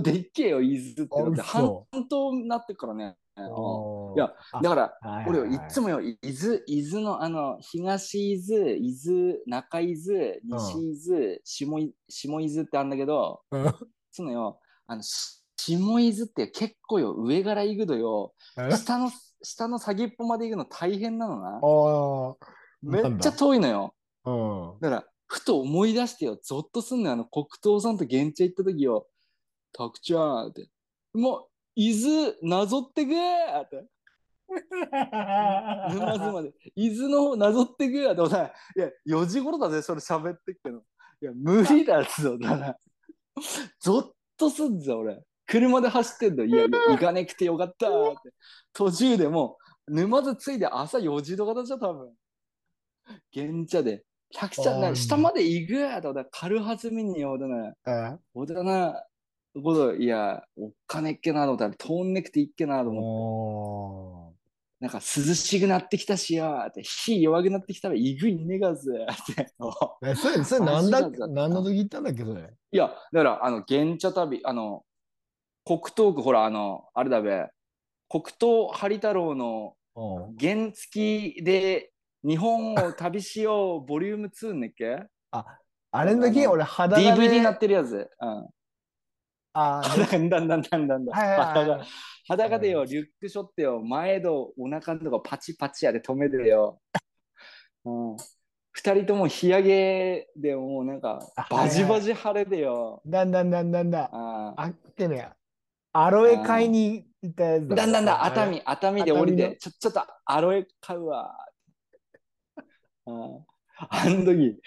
B: でっけえよ、伊豆って。半
A: 嘘
B: 島になってるからね。うん
A: い
B: いや、だから、俺よ、
A: はい
B: つもよ、伊豆、伊豆の、あの、東伊豆、伊豆、中伊豆、西伊豆、下伊下伊豆ってあるんだけど、
A: うん
B: そのよ、あの、し下伊豆って結構よ、上から行くとよ、
A: え
B: 下の、下の先っぽまで行くの大変なのな。
A: あ
B: めっちゃ遠いのよ。
A: あ。うん。
B: だから、ふと思い出してよ、ゾッとすんのよ、あの、黒糖さんと現地行った時よ、たくちゃんって、もう、伊豆、なぞってくーって。沼津まで。伊豆の方なぞってくやとさ、いや、4時頃だぜ、それ喋ってっけど。いや、無理だぞ、だな。ゾッとすんぞ、俺。車で走ってんの。いや、行かねくてよかったって。途中でもう、沼津着いて朝4時とかだじゃ、多分。現茶で。100ちゃんな、下まで行くやと、だ軽はずみによ、だな。
A: え
B: おだな、こと、いや、おっかねっけなと思ったら、通んねくていっけなと思って。
A: お
B: なんか涼しくなってきたしよって、火弱くなってきたらいぐいねがずって。
A: それ、それなんだ何の時行ったんだっけ、それ？
B: いや、だから、あの、原茶旅、あの、黒糖区、ほら、あの、あれだべ、黒糖ハリ太郎の
A: うん。
B: 原付きで日本を旅しようボリューム2ねっけ？
A: あ、あれの時俺裸で。
B: ?DVD になってるやつ。うん。
A: あ
B: 裸 だんだんだんだんだん。
A: はいはいはい
B: 裸裸でよ、リュックしょってよ、前とお腹のとこパチパチやで止めてよ。うん。二人とも日焼けでもうなんか
A: あ
B: バジバジ晴れでよ。
A: だんだんだんだんだん。
B: あ
A: あってね、アロエ買いに行ったやつ
B: だ。んだんだ。ん熱海、熱海で降りて、ちょ、ちょっとアロエ買うわ。うん。あの時、い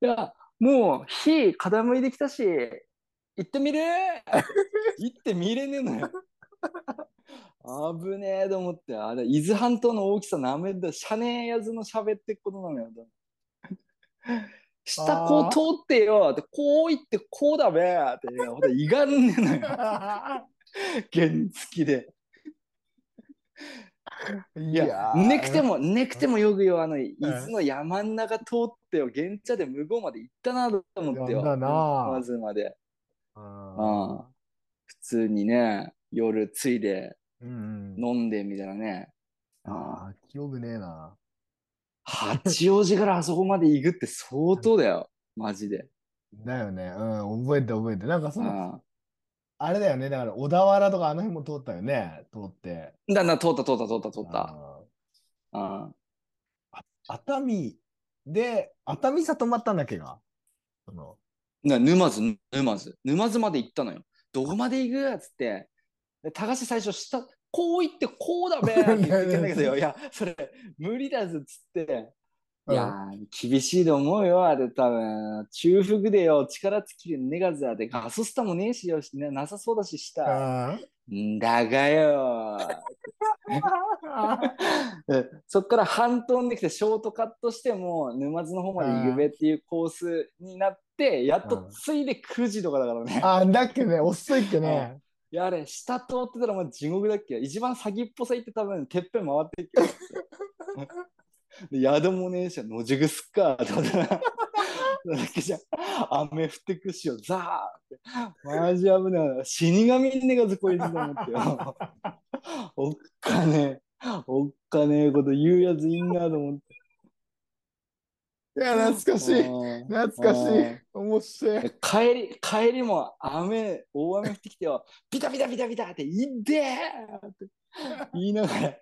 B: や、もう火傾いてきたし、行ってみる？行ってみれねえのよ。危ねえと思って、あれ、伊豆半島の大きさなめんだ、しゃねえやつの喋ってっことなのよ。下こう通ってよ、ってこう行ってこうだべ。って、ほんといがんねえのよ。原付きで。
A: い
B: いや、ねくても、ねくてもよくよ、あの、伊豆の山ん中通ってよ、現茶で向こうまで行ったなと思ってよ。まずまで。
A: あ
B: 普通にね、夜ついで。飲んでみたいなね。
A: ああ、記憶ねえな。
B: 八王子からあそこまで行くって相当だよ。マジで。
A: だよね。うん、覚えて覚えて。なんかその、
B: あ
A: あれだよね。だから小田原とかあの辺も通ったよね。通って。
B: あだんだん通った通った通った通った。
A: あ
B: あ
A: ー熱海で、熱海さ泊まったんだっけが。その
B: な沼津、沼津。沼津まで行ったのよ。どこまで行く？っつって。で高橋最初下、こう行ってこうだべって言ってたんだけどよ。いや、それ無理だぞっつって。いやー、厳しいと思うよ。あれ多分、中腹でよ、力尽きるネガザーでガソスタもねえしよ、ね、なさそうだしした。
A: あ
B: んだがよ。でそっから半島にできてショートカットしても沼津の方まで行くべっていうコースになってやっとついで9時とかだからね。
A: あ、だっけね、遅いっけね。
B: いやあれ下通ってたらもう地獄だっけ一番先っぽさ行って多分てっぺん回ってっけで宿もねえし野宿すっかと思ったらだけじゃ雨降ってくしよザーって。マジ危ない。死神ねがずこいつと思って。よおっかねえ。おっかねえこと言うやついんなと思って。
A: いや、懐かしい。
B: うん。
A: 懐かしい。
B: うん。
A: 面白い。
B: 帰り、帰りも雨、大雨降ってきてよ、ビタビタビタビタって、いってーって。言いながら、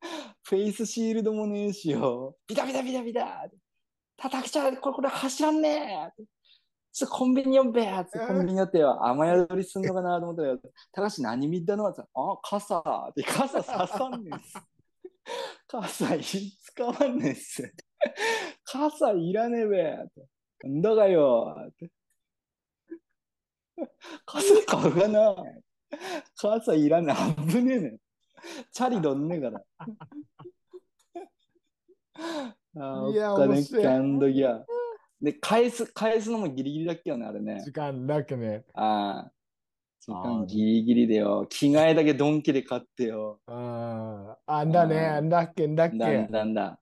B: フェイスシールドもねえしよ、ビタビタビタビタ、叩きちゃう、これ、これ走らんねーって。ちょっとコンビニ呼べーってコンビニになってよ、雨宿りすんのかなと思ったら、高橋何見たのって言ったらあ、傘って、傘刺さんねす。傘い使わんねえっす。傘いらねえべ。なんだかよ。っ て傘買うかな。傘いらねえ。危ねえねん。チャリどんねえから。あー
A: いや
B: お金
A: 面白い
B: キャンドギア。で、返す、返すのもギリギリだっけよね、あれね
A: 時。間だけね。
B: ああ。時間ギリギリでよ。着替えだけドンキで買ってよ。
A: ああ、あんだね、
B: あー
A: あんだっけ、んだっけ。
B: だんだんだ。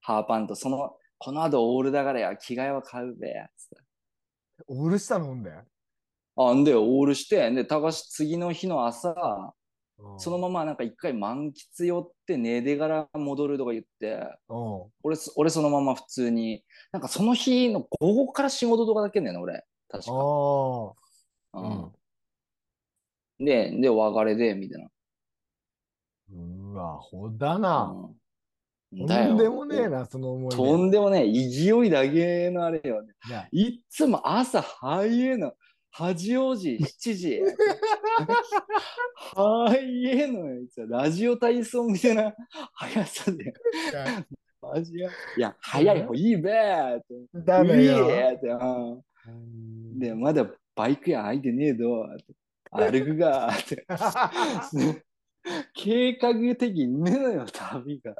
B: ハーパンと、その、この後オールだからや、着替えは買うべ。つって
A: オールしたのんだよ。
B: あんで、オールして、で、高橋次の日の朝、
A: うん
B: そのままなんか一回満喫寄って寝てから戻るとか言って、
A: うん
B: 俺そ、俺そのまま普通に、なんかその日の午後から仕事とかだけんだよね、俺。確か。うんで、で、お別れで、みたいな。
A: うわ、ほだな。
B: うん、
A: とんでもねえな、その思い出。
B: とんでもねえ、勢いだけのあれよね。
A: い
B: つも朝早いの。8時、7時。早いのよ。ラジオ体操みたいな速さで。マジや。いや、早い方いいべーって。
A: ダメ
B: うい
A: よ。
B: ーって。うん
A: うん
B: で、まだバイクや空いてねえど。歩くがーって。計画的にねえのよ、旅が。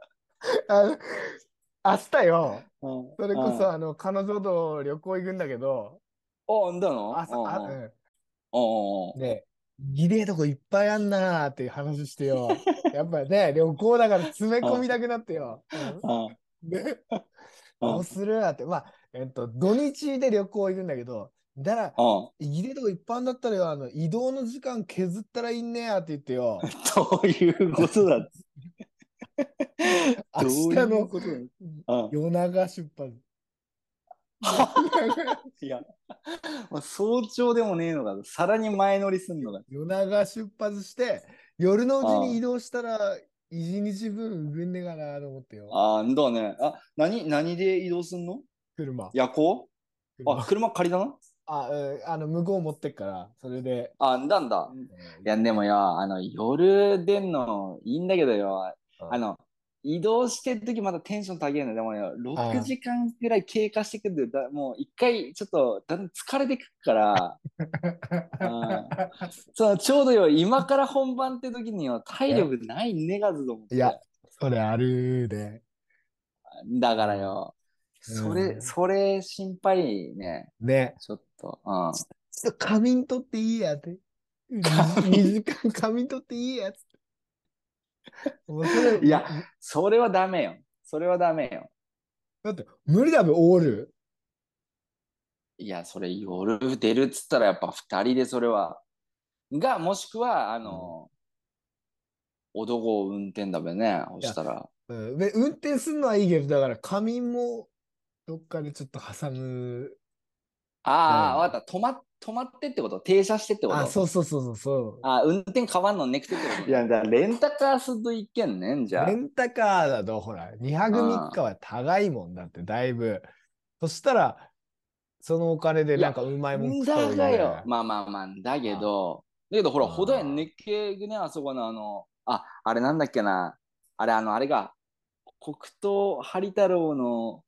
A: あの明日よ、
B: うん
A: それこ
B: うん
A: そあの彼女と旅行行くんだけど、
B: あ、んだの
A: 朝、あ
B: うんうん
A: うん。
B: うん。
A: ねギレえとこいっぱいあんなーっていう話してよ。やっぱりね、旅行だから詰め込みたくなってよ。で、
B: うん。
A: どうするって、まあ、えっと、土日で旅行行くんだけど、だから、
B: うん。
A: ギレえとこいっぱいあんだったらよ、あの、移動の時間削ったらいいねやって言ってよ。
B: どういうことだど
A: 明
B: う
A: 日の夜長出発。
B: いや、まあ、早朝でもねえのか、さらに前乗りすんのか。
A: 夜長出発して、夜のうちに移動したら、一日分動んねえかなと思ってよ。
B: ああ、んだね。あ、何、何で移動すんの？
A: 車。
B: 夜行？
A: 車
B: あ、車借りたの？
A: あ、うんあの、向こう持ってっから、それで。
B: あ、んだんだ。
A: うん
B: いや、でもよ、あの、夜出んのいいんだけどよ、
A: うん
B: あの、移動してるときまたテンション高いのでもよ、6時間ぐらい経過してくると、だもう一回ちょっとだんだん疲れてくるから、そのちょうどよ、今から本番って時によ、体力ないねがずと思って。
A: いやそれあるで。
B: だからよ、
A: うん
B: それ、それ心配ね、
A: ね。
B: ちょっと。うん。
A: ちょっと仮眠取っていいやって。2時間仮眠取っていいやつ
B: いや、それはダメよ。それはダメよ。
A: だって無理だべ、オール。
B: いや、それ夜出るっつったらやっぱ二人でそれは。が、もしくは、あの、男を運転だべね。そしたら。
A: うん、で運転するのはいいけど、だから仮眠もどっかでちょっと挟む。
B: ああ、
A: うん
B: わかった。止ま、止まってってこと停車してってこと？
A: あ、そうそうそうそうそう。
B: あ運転変わんのねくてってこといや、だからレンタカーするといけんねん、じゃあ
A: レ。ンタカーだと、ほら、2泊3日は高いもんだって、だいぶ。そしたら、そのお金でなんかうまいもん食った方がいいね
B: だがよ。まあまあまあ、だけど、だけどほら、ほどやんねっけぐね、あそこのあの、あ、あれなんだっけな。あれ、あの、あれが、黒糖ハリ太郎の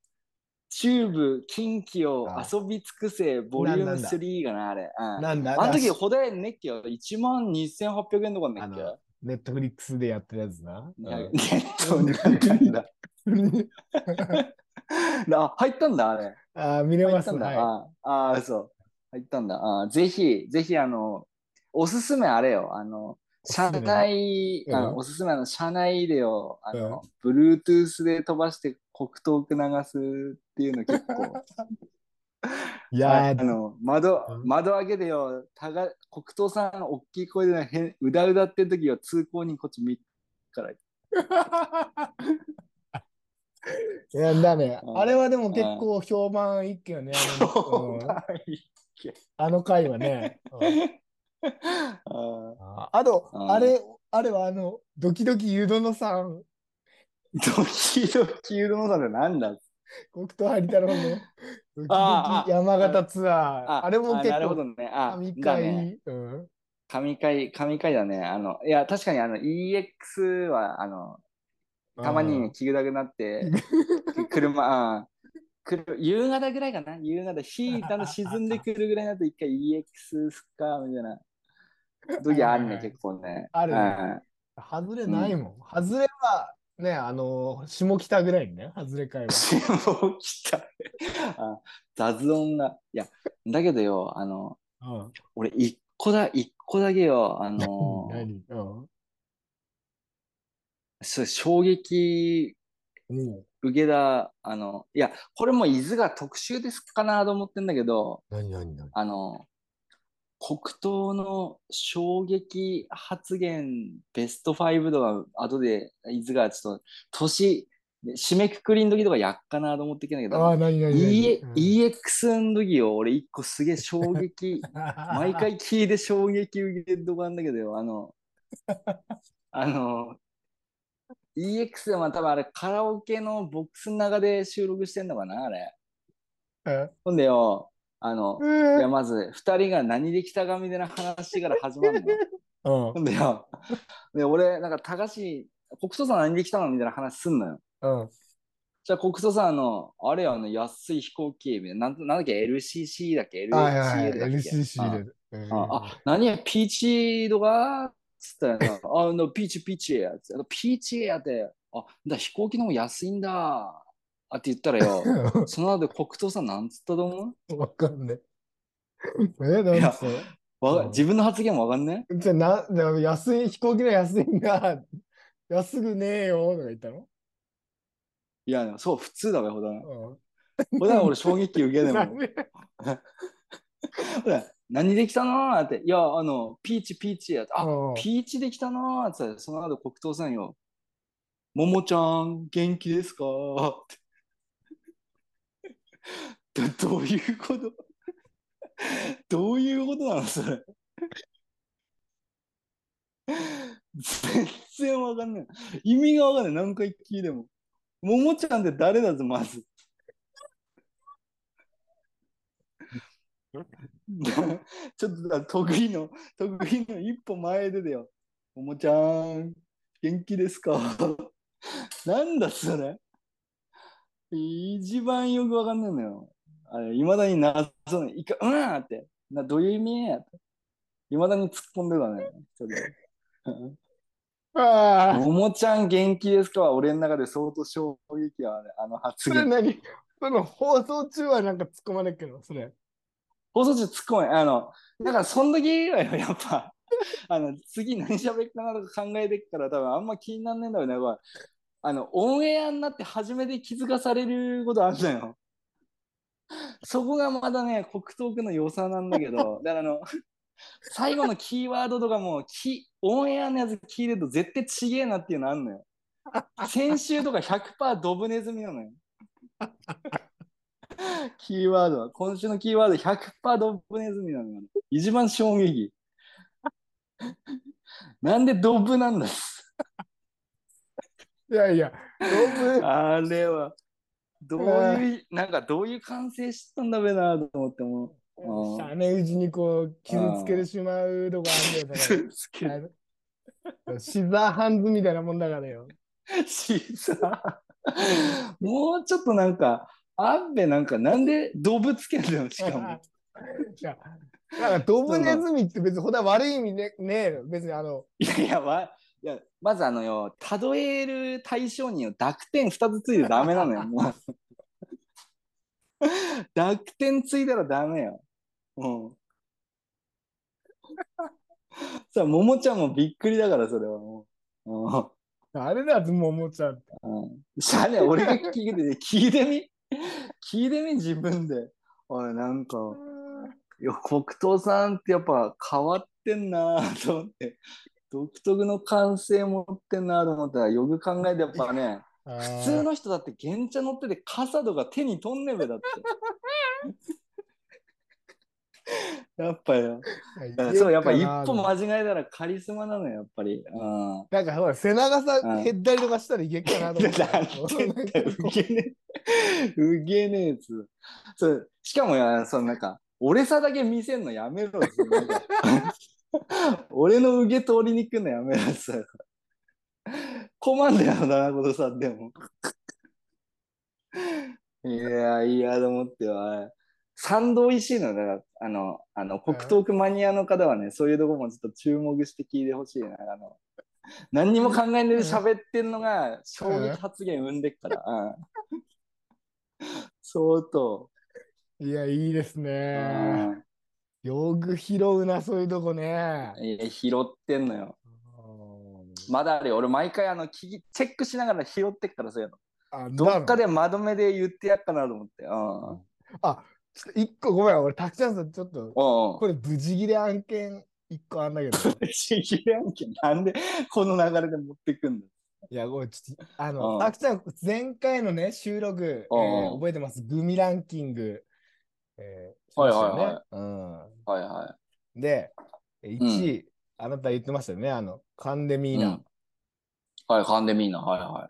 B: チューブ、近畿を
A: あ
B: 遊び尽くせ、ボリューム
A: なんだ
B: 3がな、あれ。うん
A: なんだ
B: あの時、
A: だ
B: ほどやんねっけよ。1万2800円とかねっけ？
A: あのネットフリックスでやってるやつな。
B: そうなんだ。あ、入ったんだ、あれ。
A: あー見れます
B: 入ったんだ。
A: は
B: ああ、そう。入ったんだ。あぜひ、ぜひ、あの、おすすめあれよ。あの、車内、
A: うん
B: あのおすすめあの車内でよ、あの、Bluetooth で飛ばして黒糖流すっていうの結構。
A: い。いや
B: あ
A: ー、
B: の窓
A: うん
B: 窓開けてよ、たが黒糖さん大きい声でへんうだうだってる時よ、通行人こっち見るから。
A: いやだね、
B: うん
A: あれはでも結構評判いいっけよね。あの回はね。うん
B: あ
A: ああと、
B: うん
A: あれ、あれはあの、ドキドキユドノさん、
B: ードキドキうどんさんってなんだ
A: 黒糖ハリ太郎のドキド
B: ああ
A: キ山形ツアー。あれも結
B: なるほど
A: 構、
B: ね。あ、
A: 神
B: だ
A: 回、
B: ね。
A: うん。
B: 神回、神回だね。あの、いや、確かにあの、EX は、あの、たまに聞きたくなって、車、あ夕方ぐらいかな夕方、日だんだん 沈んでくるぐらいになると一回 EX すっか、みたいな時あるね、結構ね。
A: あるね
B: うん
A: 外れないもん。外れはね、あの、下北ぐらいにね、外れ会は。
B: もう来た。あ雑音が。いや、だけどよ、あの、
A: うん。
B: 俺、一個だ、一個だけよ、あの、
A: 何うん。
B: そう衝撃
A: うん。
B: 受けた、あの、いや、これも伊豆が特集ですかなと思ってんだけど、
A: 何何何？
B: あの、黒糖の衝撃発言ベスト5とか、後で伊豆がちょっと年、締めくくりの時とかやっかなと思ってきたけ
A: ああ、
B: ど、
A: 何何何
B: EX の時よ、俺一個すげえ衝撃、毎回聞いて衝撃受けるとこあんだけどよ、あの、あの、EX でも多分あれカラオケのボックスの中で収録してんのかな、あれ。
A: え？
B: ほんでよ、あの、
A: うん
B: いや、まず、二人が何できたかみたいな話から始まるの。
A: うん
B: でよ、で、俺、なんか、高橋、国土さん何できたのみたいな話すんのよ。
A: うん。
B: じゃあ、国土さんの、あれよ、あの、安い飛行機、みたいな、なんなんだっけ、LCC だっけ？
A: はいはいはい
B: ?LCL だっけ
A: ？LCC で。うん
B: ああ、何や、ピーチとかつったらな、あの、ピーチピーチやピーチやって、あ、だ飛行機の方が安いんだ。あって言ったらよ、その後、黒糖さんなんつったと思う？
A: わかんねえ。え、なん
B: いや
A: つう？
B: わか
A: うん。
B: 自分の発言もわかんね
A: じゃあな、でも安い、飛行機の安いんが、安くねえよ。とか言ったの？
B: いや、そう、普通だべ、ほだ。ほだな、俺、衝撃受けでも。
A: なんで？
B: ほら何できたの？ーって、いや、あの、ピーチピーチや。って、あ、
A: うん。
B: ピーチできたの？ーって。その後、黒糖さんよ、ももちゃん、元気ですか？ってど どういうこと？どういうことなのそれ？全然わかんない。意味がわかんない。何回聞いても。ももちゃんって誰だぞ、まず。ちょっとだ得意の、得意の一歩前でだよ。ももちゃん、元気ですか？なんだそれ？一番よくわかんないのよ。あれ、いまだに謎の、いか、うんって、などういう意味やって。いまだに突っ込んでたね。それ
A: ああ、
B: ももちゃん元気ですかは俺の中で相当衝撃やね、あの発言。
A: それ何？その放送中はなんか突っ込まないけど、それ。
B: 放送中突っ込め。あの、だからその時はよ、やっぱ、あの、次何喋るかなとか考えてっから多分あんま気になんねえんだよね。あの、オンエアになって初めて気づかされることあるのよ。そこがまだね、黒トークの良さなんだけど、だからあの、最後のキーワードとかも、きオンエアのやつ聞いてると絶対ちげえなっていうのあんのよ。先週とか100%ドブネズミなのよ。キーワードは、今週のキーワード100%ドブネズミなのよ。一番衝撃。なんでドブなんだ
A: いやいや、
B: あれは、どういう、なんかどういう感性知ったんだべなと思っても。うん
A: シャネうちにこう、傷つけてしまうとこあんだよ、それ。
B: つけ
A: あのシザーハンズみたいなもんだからよ。
B: シザーもうちょっとなんか、あっべなんか、なんで動物つけるのしかも。
A: いや、なんかドブネズミって別にほんとは悪い意味ねねえよ。別にあの、
B: いやいや、わいやまずあのよ、例える対象によ、濁点2つついてダメなのよ、もう。濁点ついたらダメよ。うん。さあ、ももちゃんもびっくりだから、それはもう。うん
A: あれだともう思っちゃう。
B: うん。しゃあね、俺が聞いてて、聞いてみ？聞いてみ、自分で。おい、なんか、いや、黒糖さんってやっぱ変わってんなぁと思って、独特の感性持ってんなぁと思ったら、よく考えてやっぱね、普
A: 普
B: 通の人だって原茶乗ってて傘とか手に取んねべだって。やっぱよ。そう、やっぱ一歩間違えたらカリスマなのよ、やっぱり。うん。
A: なんかほら、背中さ
B: うん
A: 減ったりとかしたらいけっかなと思って。
B: うげねえ、うげねえやつ。そうしかもや、そのなんか、俺さだけ見せんのやめろっ俺のうげ通りに来んのやめろっつう困んだよな、ことさんでも。いや、いや、と思っては。賛同いしいのだから、あの、あの、北東区マニアの方はね、そういうとこもちょっと注目して聞いてほしいな。あの、何にも考えないで喋ってんのが衝撃発言生んでっから。うん、相当。
A: いや、いいです
B: う
A: ね。
B: ん
A: よく拾うな、そういうとこね。
B: いや拾ってんのよ。まだあるよ。俺毎回あの聞きチェックしながら拾ってっからそういうの。
A: あ
B: どっか
A: で。
B: でまとめで言ってやっかなと思って。うん。
A: あ、ちょっと一個ごめん、俺、たくちゃんさん、ちょっと、
B: うん。
A: これ、無事切れ案件一個あんだけど。
B: 知らんけどなんでこの流れで持ってくんだ
A: いや、ごめん、ちょっと、あ
B: う
A: の、
B: ん
A: たくちゃん、前回のね、収録、えー
B: うん
A: 覚えてます？グミランキング。えー
B: はいはいはい
A: うん。
B: はいは
A: で、1位、あなた言ってましたよね、あの、カンデミ
B: い。
A: ーナ。
B: うん、はい、カンデミーナ。はいはい。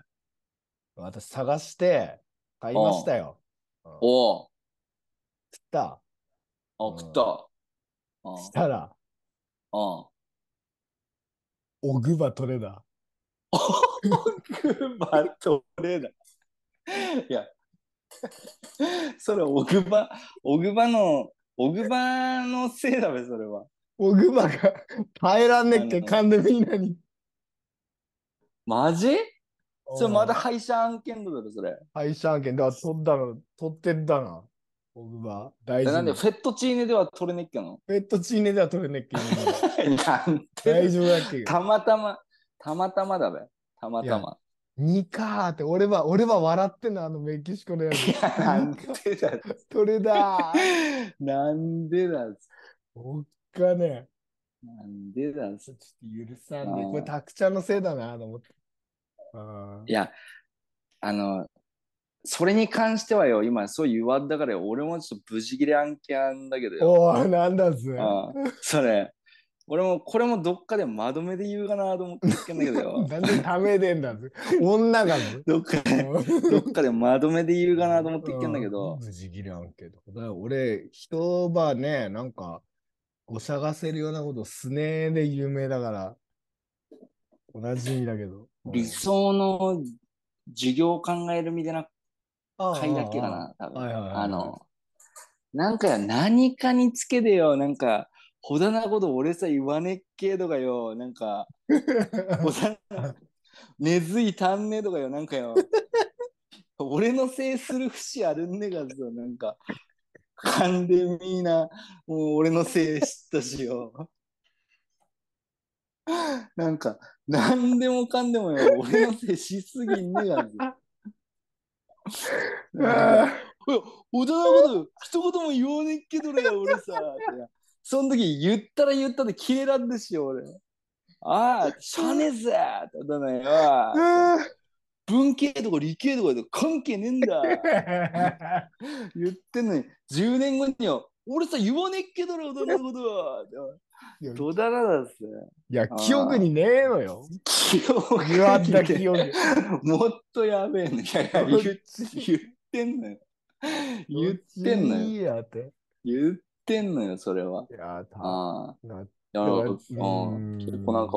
A: 私探して買いましたよ。うん
B: おお。
A: 食った。
B: あ、
A: うん
B: 食った。うん。
A: したら、
B: うん。
A: オグバ取れだ。
B: グバトレだ。いや、それ、オグバ、オグバの、オグバのせいだべ、それは。
A: オグバが耐えらんねっけ、
B: うん
A: カンデミーナに。
B: マジ？それまだ
A: うん
B: 廃車案件だろ、それ。
A: 廃車案件だ取ったの、取ってったな。オグバ。大事
B: なんで、フェットチーネでは取れねっけの？
A: ペットチーネでは取れねっけ。今
B: なん
A: 大
B: で
A: 丈夫だっけ。
B: たまたま、たまたまだべ。たまたま。
A: 2かーって、俺は、俺は笑ってんの、あのメキシコのやつ。
B: いや、なんでだ。
A: 取れだー。
B: なんでだ。
A: おっかね。
B: なんでだ。
A: ちょっと許さんで、
B: あー
A: これたくちゃんのせいだなと思って。あ
B: いや、あの、それに関してはよ、今そう言わんだからよ、俺もちょっと無事切れ案件だけど
A: ー
B: よ。
A: おー、なんだぜ。
B: ああそれ、俺もこれもどっかでまとめで言うかなと思って言ってんだけどよ。
A: なんでためでんだぜ。女がぜ。
B: どっかで、どっかでまとめで言うかなと思って言ってんだけ
A: う
B: ど
A: ん。無事切。だ俺、一晩ね、なんか、ごしゃがせるようなこと、スネーで有名だから、おなじみだけど。
B: 理想の授業を考えるみたいな回だっけかな、多分。あの、なんか何かにつけでよ、なんか、ほだなこと俺さ言わねっけとかよ、なんか、ほだな、根付いたんねとかよ、なんかよ、俺のせいする節あるんねがぞ、なんか、かんでみーな、もう俺のせい知ったしよ。なんか、なんでもかんでもよ、俺のせいしすぎんねがぞ。
A: あ
B: おい、大人のこと一言も言わねっけどね、俺さ。その時言ったら言ったで消えらんですよ、俺。ああ、しゃあねえぜって言ったのよ。
A: ー
B: 文系とか理系とかで関係ねえんだ。言ってんのに、10年後には、俺さ、言わねっけどね、大人のことは。どだらだっすね。
A: いや、記憶にねえのよ。
B: 記憶
A: 言わった記憶。
B: もっとやべえね。いや言っ言ってんのよ。言ってんのよ。
A: いいやって。
B: 言ってんのよ、それは。
A: いや、た
B: ああ。
A: なだから
B: うん。
A: うん
B: 結構なんか、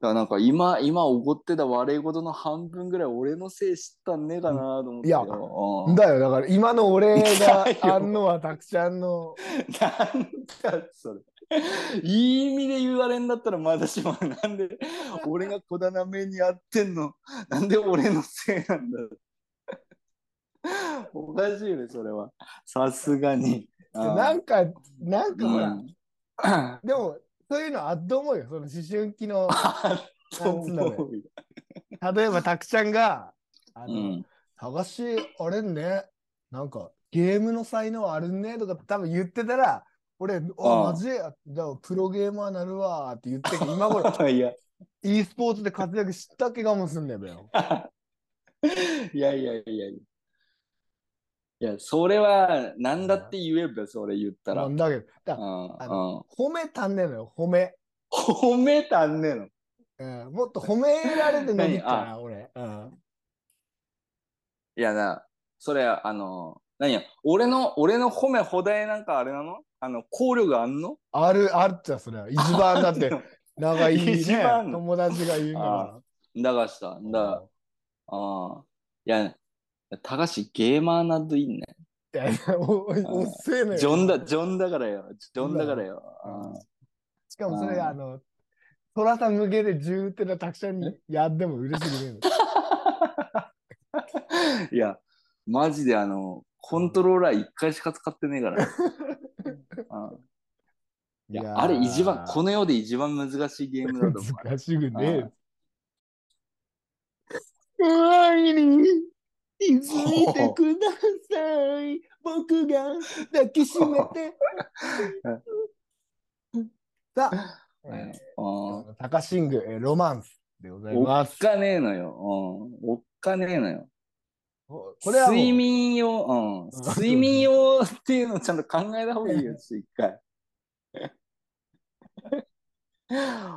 B: だからなんか今、今起こってた悪いことの半分ぐらい俺のせい知ったんねえかなと思って
A: いや
B: よ。うん
A: だよ、だから今の俺が あんのはたくちゃんの。
B: なんだそれ。いい意味で言われんだったらまだしもなんで俺が小棚目にやってんのなんで俺のせいなんだおかしいねそれはさすがに
A: なんか、なんかほら、
B: うん。
A: でも、そういうのあっと思うよ。その思春期の、
B: あそう思うよ。
A: 例えばたくちゃんが、あの、
B: うん
A: 探し、あれね、なんか、ゲームの才能あるねとか多分言ってたら、俺、あ、
B: ああ
A: マジ？じゃあプロゲーマーなるわって言って今頃、
B: いや。
A: e スポーツで活躍した気がもすんだよ。
B: いやいやいやいや。いや、それは、なんだって言えば、それ言ったら。うん
A: だけど、だ
B: うん
A: あの褒めたんねえのよ、褒め。
B: 褒めたんねえの。
A: うん、もっと褒められて伸びっかな、俺。うん。
B: いやな、それ、あの、何や、俺の、俺の褒め放題なんかあれなの？あの、考慮があんの？
A: ある、あるっちゃ、それは。一番だって、仲いい
B: 一
A: ね、
B: 番
A: 友達が言うか
B: だがした。だ、ああ。いや、高橋ゲーマーなどいいね。
A: おっせえのよ。
B: ジョンだ、ジョンだからよ。ジョンだからよ。あ
A: しかもそれ、
B: うん
A: あの、虎さん向けで銃ってのたくさんにやっても嬉しくね
B: あ いや、マジであの、コントローラー一回しか使ってねえから。い
A: の。
B: や、あれ一番、こ
A: の
B: の世で一番難しいゲームだと思う。
A: 難しくね
B: あ
A: え。愛に気づいてください。僕が抱きしめて。さあ、え
B: ああ
A: ー、高シング、えーロマンスでござい
B: おっ
A: ます。
B: かねえのよ。うん、おっかねえのよ。
A: これは
B: 睡眠用、うん、睡眠用っていうのをちゃんと考えた方がいいよ、一回。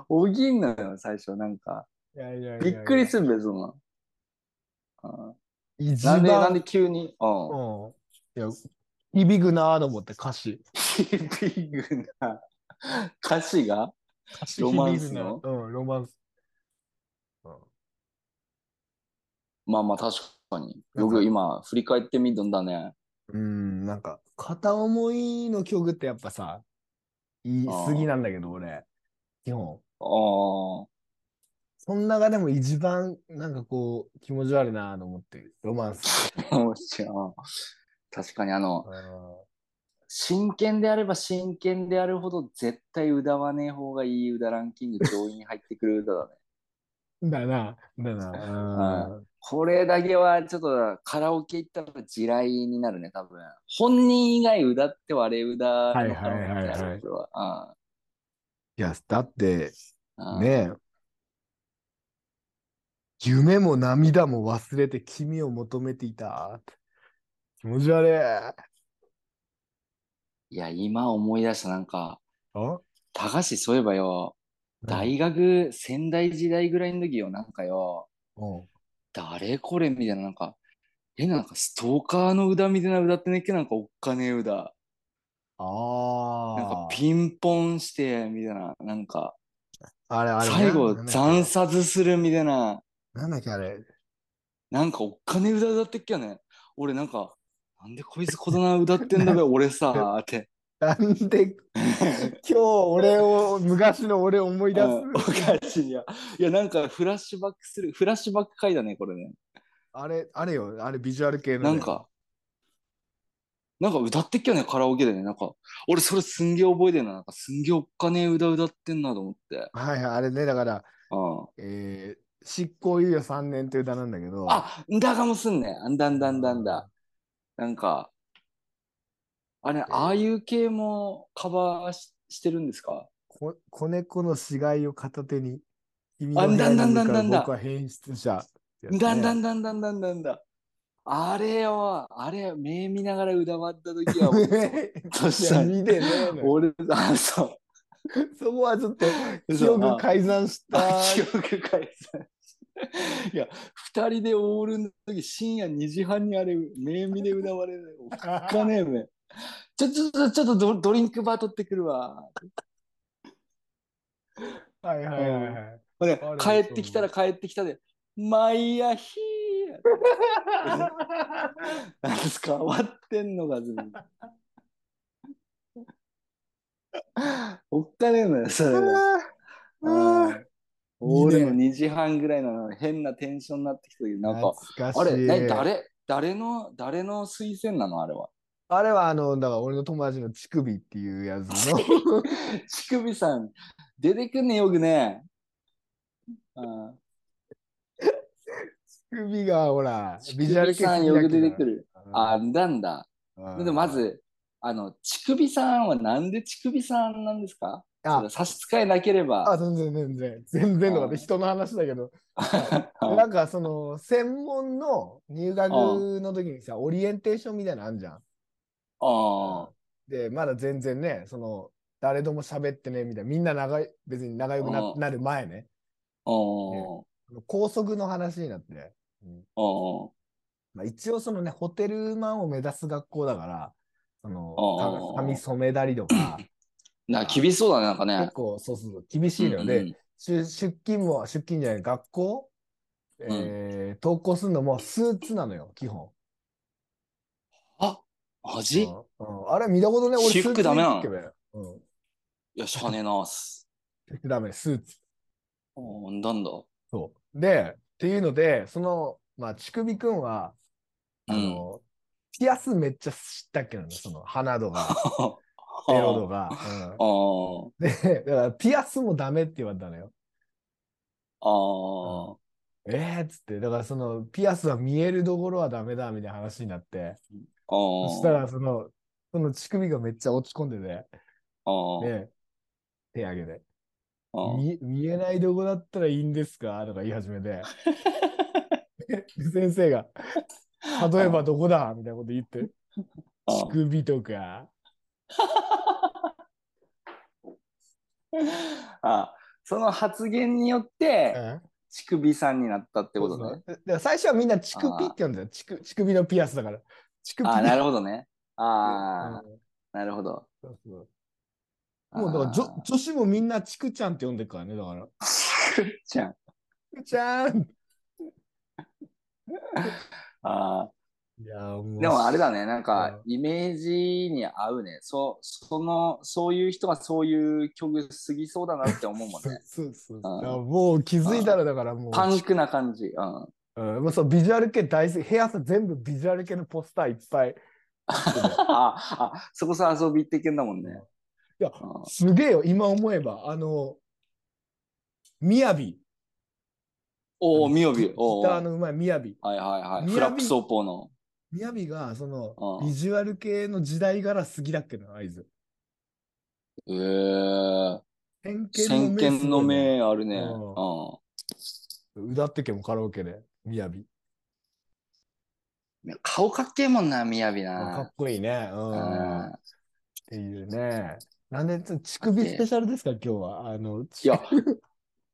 B: おぎんのよ、最初、なんか。
A: いやいやいやいや
B: びっくりするべ、そんな。うん
A: 一番
B: なんで、なんで急に、うん。
A: うん。いや、響くなーと思って歌詞。
B: 響くな。歌詞が？
A: 歌詞
B: ロマンス
A: 響くな
B: の
A: うん、ロマンス。
B: まあまあ、確かに。よく今、振り返ってみたんだね。
A: うん、なんか、片思いの曲ってやっぱさ、言い過ぎなんだけど、俺。基本。
B: ああ。
A: その中でも一番、なんかこう、気持ち悪いなーと思って、ロマンス。
B: 確かに、あの、真剣であれば真剣であるほど絶対歌わねえ方がいい歌ランキング上位に入ってくる歌だね。
A: だな、だな。うん
B: これだけはちょっとカラオケ行ったら地雷になるね、多分。本人以外歌って割れ歌の
A: はいはいはいはい
B: い
A: や、だって、ねえ。夢も涙も忘れて君を求めていた。気持ち悪い。あ
B: いや、今思い出した、なんか、高橋そういえばよ、
A: うん
B: 大学、仙台時代ぐらいの時よ、なんかよ、
A: うん
B: 誰これみたいな、なんか、え、なんかストーカーの歌みたいな歌ってねっけ？なんかおっかねえ歌。
A: あ
B: なんか
A: あ。
B: ピンポンして、みたいな、なんか、
A: あれあれ。
B: 最後惨殺するみたいな、
A: なんだっけあれ。
B: なんかおっかねえ歌歌ってっけよね。俺なんか、なんでこいつこんな歌ってんだべ、俺さ、って。
A: なんで、今日俺を、昔の俺を思い出す？
B: うんおかしいや。いや、なんかフラッシュバックする、フラッシュバック回だね、これね。
A: あれ、あれよ、あれビジュアル系の、ね。
B: なんか、なんか歌ってっけよね、カラオケでね。なんか、俺それすんげえ覚えてんな。なんかすんげえおっかねえ歌歌ってんなと思って。
A: はいはい、あれね、だから、
B: うん。
A: えー、執行猶予3年って歌なんだけど。
B: あ、んだかもすんね。あんだんだんだんだ。なんか、あれ、ああいう系もカバーししてるんですか？
A: こ子猫の死骸を片手に、君
B: あ
A: の部屋に
B: だんだんだんだんだ
A: 僕は変質者ね。
B: だんだんだんだんだんだんだ。あれよ、あれ、目見ながら歌わった時は、そし
A: い
B: たら
A: や見てね
B: 俺、あ、そう。
A: そこはちょっと記
B: 嘘
A: 憶改ざんした。
B: あ 記憶改ざん いや、二人でオールの時、深夜2時半にあれ、目見で歌われる。おっかねえめ。ちょ、ちょっと、ちょっとドドリンクバー取ってくるわ。
A: はいはいはいはい。
B: ほん帰ってきたら帰ってきたで、マイヤヒー なんですか終わってんのか、ずん。おっかねえのよ、それが。うん俺の2時半ぐらいの変なテンションになってきた時なんか。あれ、な誰、誰の、誰の推薦なのあれは？
A: あれはあの、だから俺の友達の乳首っていうやつの。
B: 乳首さん、出てくんねよくね。うん
A: 乳首がほら、
B: 乳首さんよく出てくる。あ、
A: あ
B: なんだ。でもま、ず、あの、乳首さんはなんで乳首さんなんですか？
A: あ
B: 差し支えなけれ
A: あ、
B: ば。
A: 全然全然。全然とか人の話だけど。なんかその、専門の入学の時にさ、オリエンテーションみたいなのあんじゃん。
B: あ
A: で、まだ全然ね、その、誰とも喋ってね、みたいな。みんな仲い別に仲良くな
B: うん
A: なる前ね。
B: あ。うん。
A: 高速の話になって。うん
B: うん。
A: まあ、一応そのね、ホテルマンを目指す学校だから、その
B: あ、あ
A: 髪染めたりとか、
B: な厳しそうだね、なんかね
A: 結。構そうそう厳しいのよ。で、
B: うんうん
A: 出出勤も、出勤じゃない、学校えー投稿するのもスーツなのよ、基本。
B: あ、マジ
A: うんうんあれ見たことね、俺
B: 私服ダメなの？
A: スーツで行っとけばよ
B: いや、しゃあねえなーす。
A: うん。ダメ、スーツ。
B: おーなんだ？
A: そう。で、っていうので、その、まあ、乳首くんは、あの、ピアスめっちゃ知ったっけなの、その鼻度が、エロ度が。うん、で、だからピアスもダメって言われたのよ。
B: あー。
A: えーっつって、だからそのピアスは見えるところはダメだみたいな話になって、そしたらその、その乳首がめっちゃ落ち込んでて、
B: あー。
A: で、手挙げて、見見えないとこだったらいいんですか？とか言い始めて、で先生が、例えばどこだ？みたいなこと言って、
B: あ
A: 乳首とか、
B: あその発言によって
A: うん
B: 乳首さんになったってことね。
A: そうそうだから最初はみんな乳首って呼んだよ。乳首乳首のピアスだから。乳首
B: あなる
A: ほ
B: ほどね。ああ、
A: ど。
B: なるほど。
A: そうそうもうだから女女子もみんなチクちゃんって呼んでるからね、だから。
B: じゃん。
A: チクちゃん
B: あ
A: いや
B: でもあれだね、なんか
A: う
B: イメージに合うね。そう、その、そういう人がそういう曲過ぎそうだなって思うもんね。
A: そうそう
B: うん
A: いやもう気づいたらだからもう、
B: パンクな感じ。うん。
A: うん、もうそうビジュアル系大好き。部屋さ全部ビジュアル系のポスターいっぱい。
B: あ、あ、そこさ遊び行ってけんだもんね。
A: いや
B: うん
A: すげえよ、今思えば。あの、みやび。
B: おお、みやび
A: ギ。ターのうまいみやび。
B: はいはいはい。フラップソーポーの。
A: みやびが、その
B: う、ん
A: ビジュアル系の時代から好きだっけな、合図。
B: えー、
A: 先
B: 先見の明あるね。
A: うん
B: う
A: 歌ってけもカラオケで、みやび。
B: ん。顔かっけえもんな、みやび
A: か
B: な
A: っ。こいいね。うん。
B: うん
A: っていうね。なんで、乳首スペシャルですか、今日は？あの、
B: いや、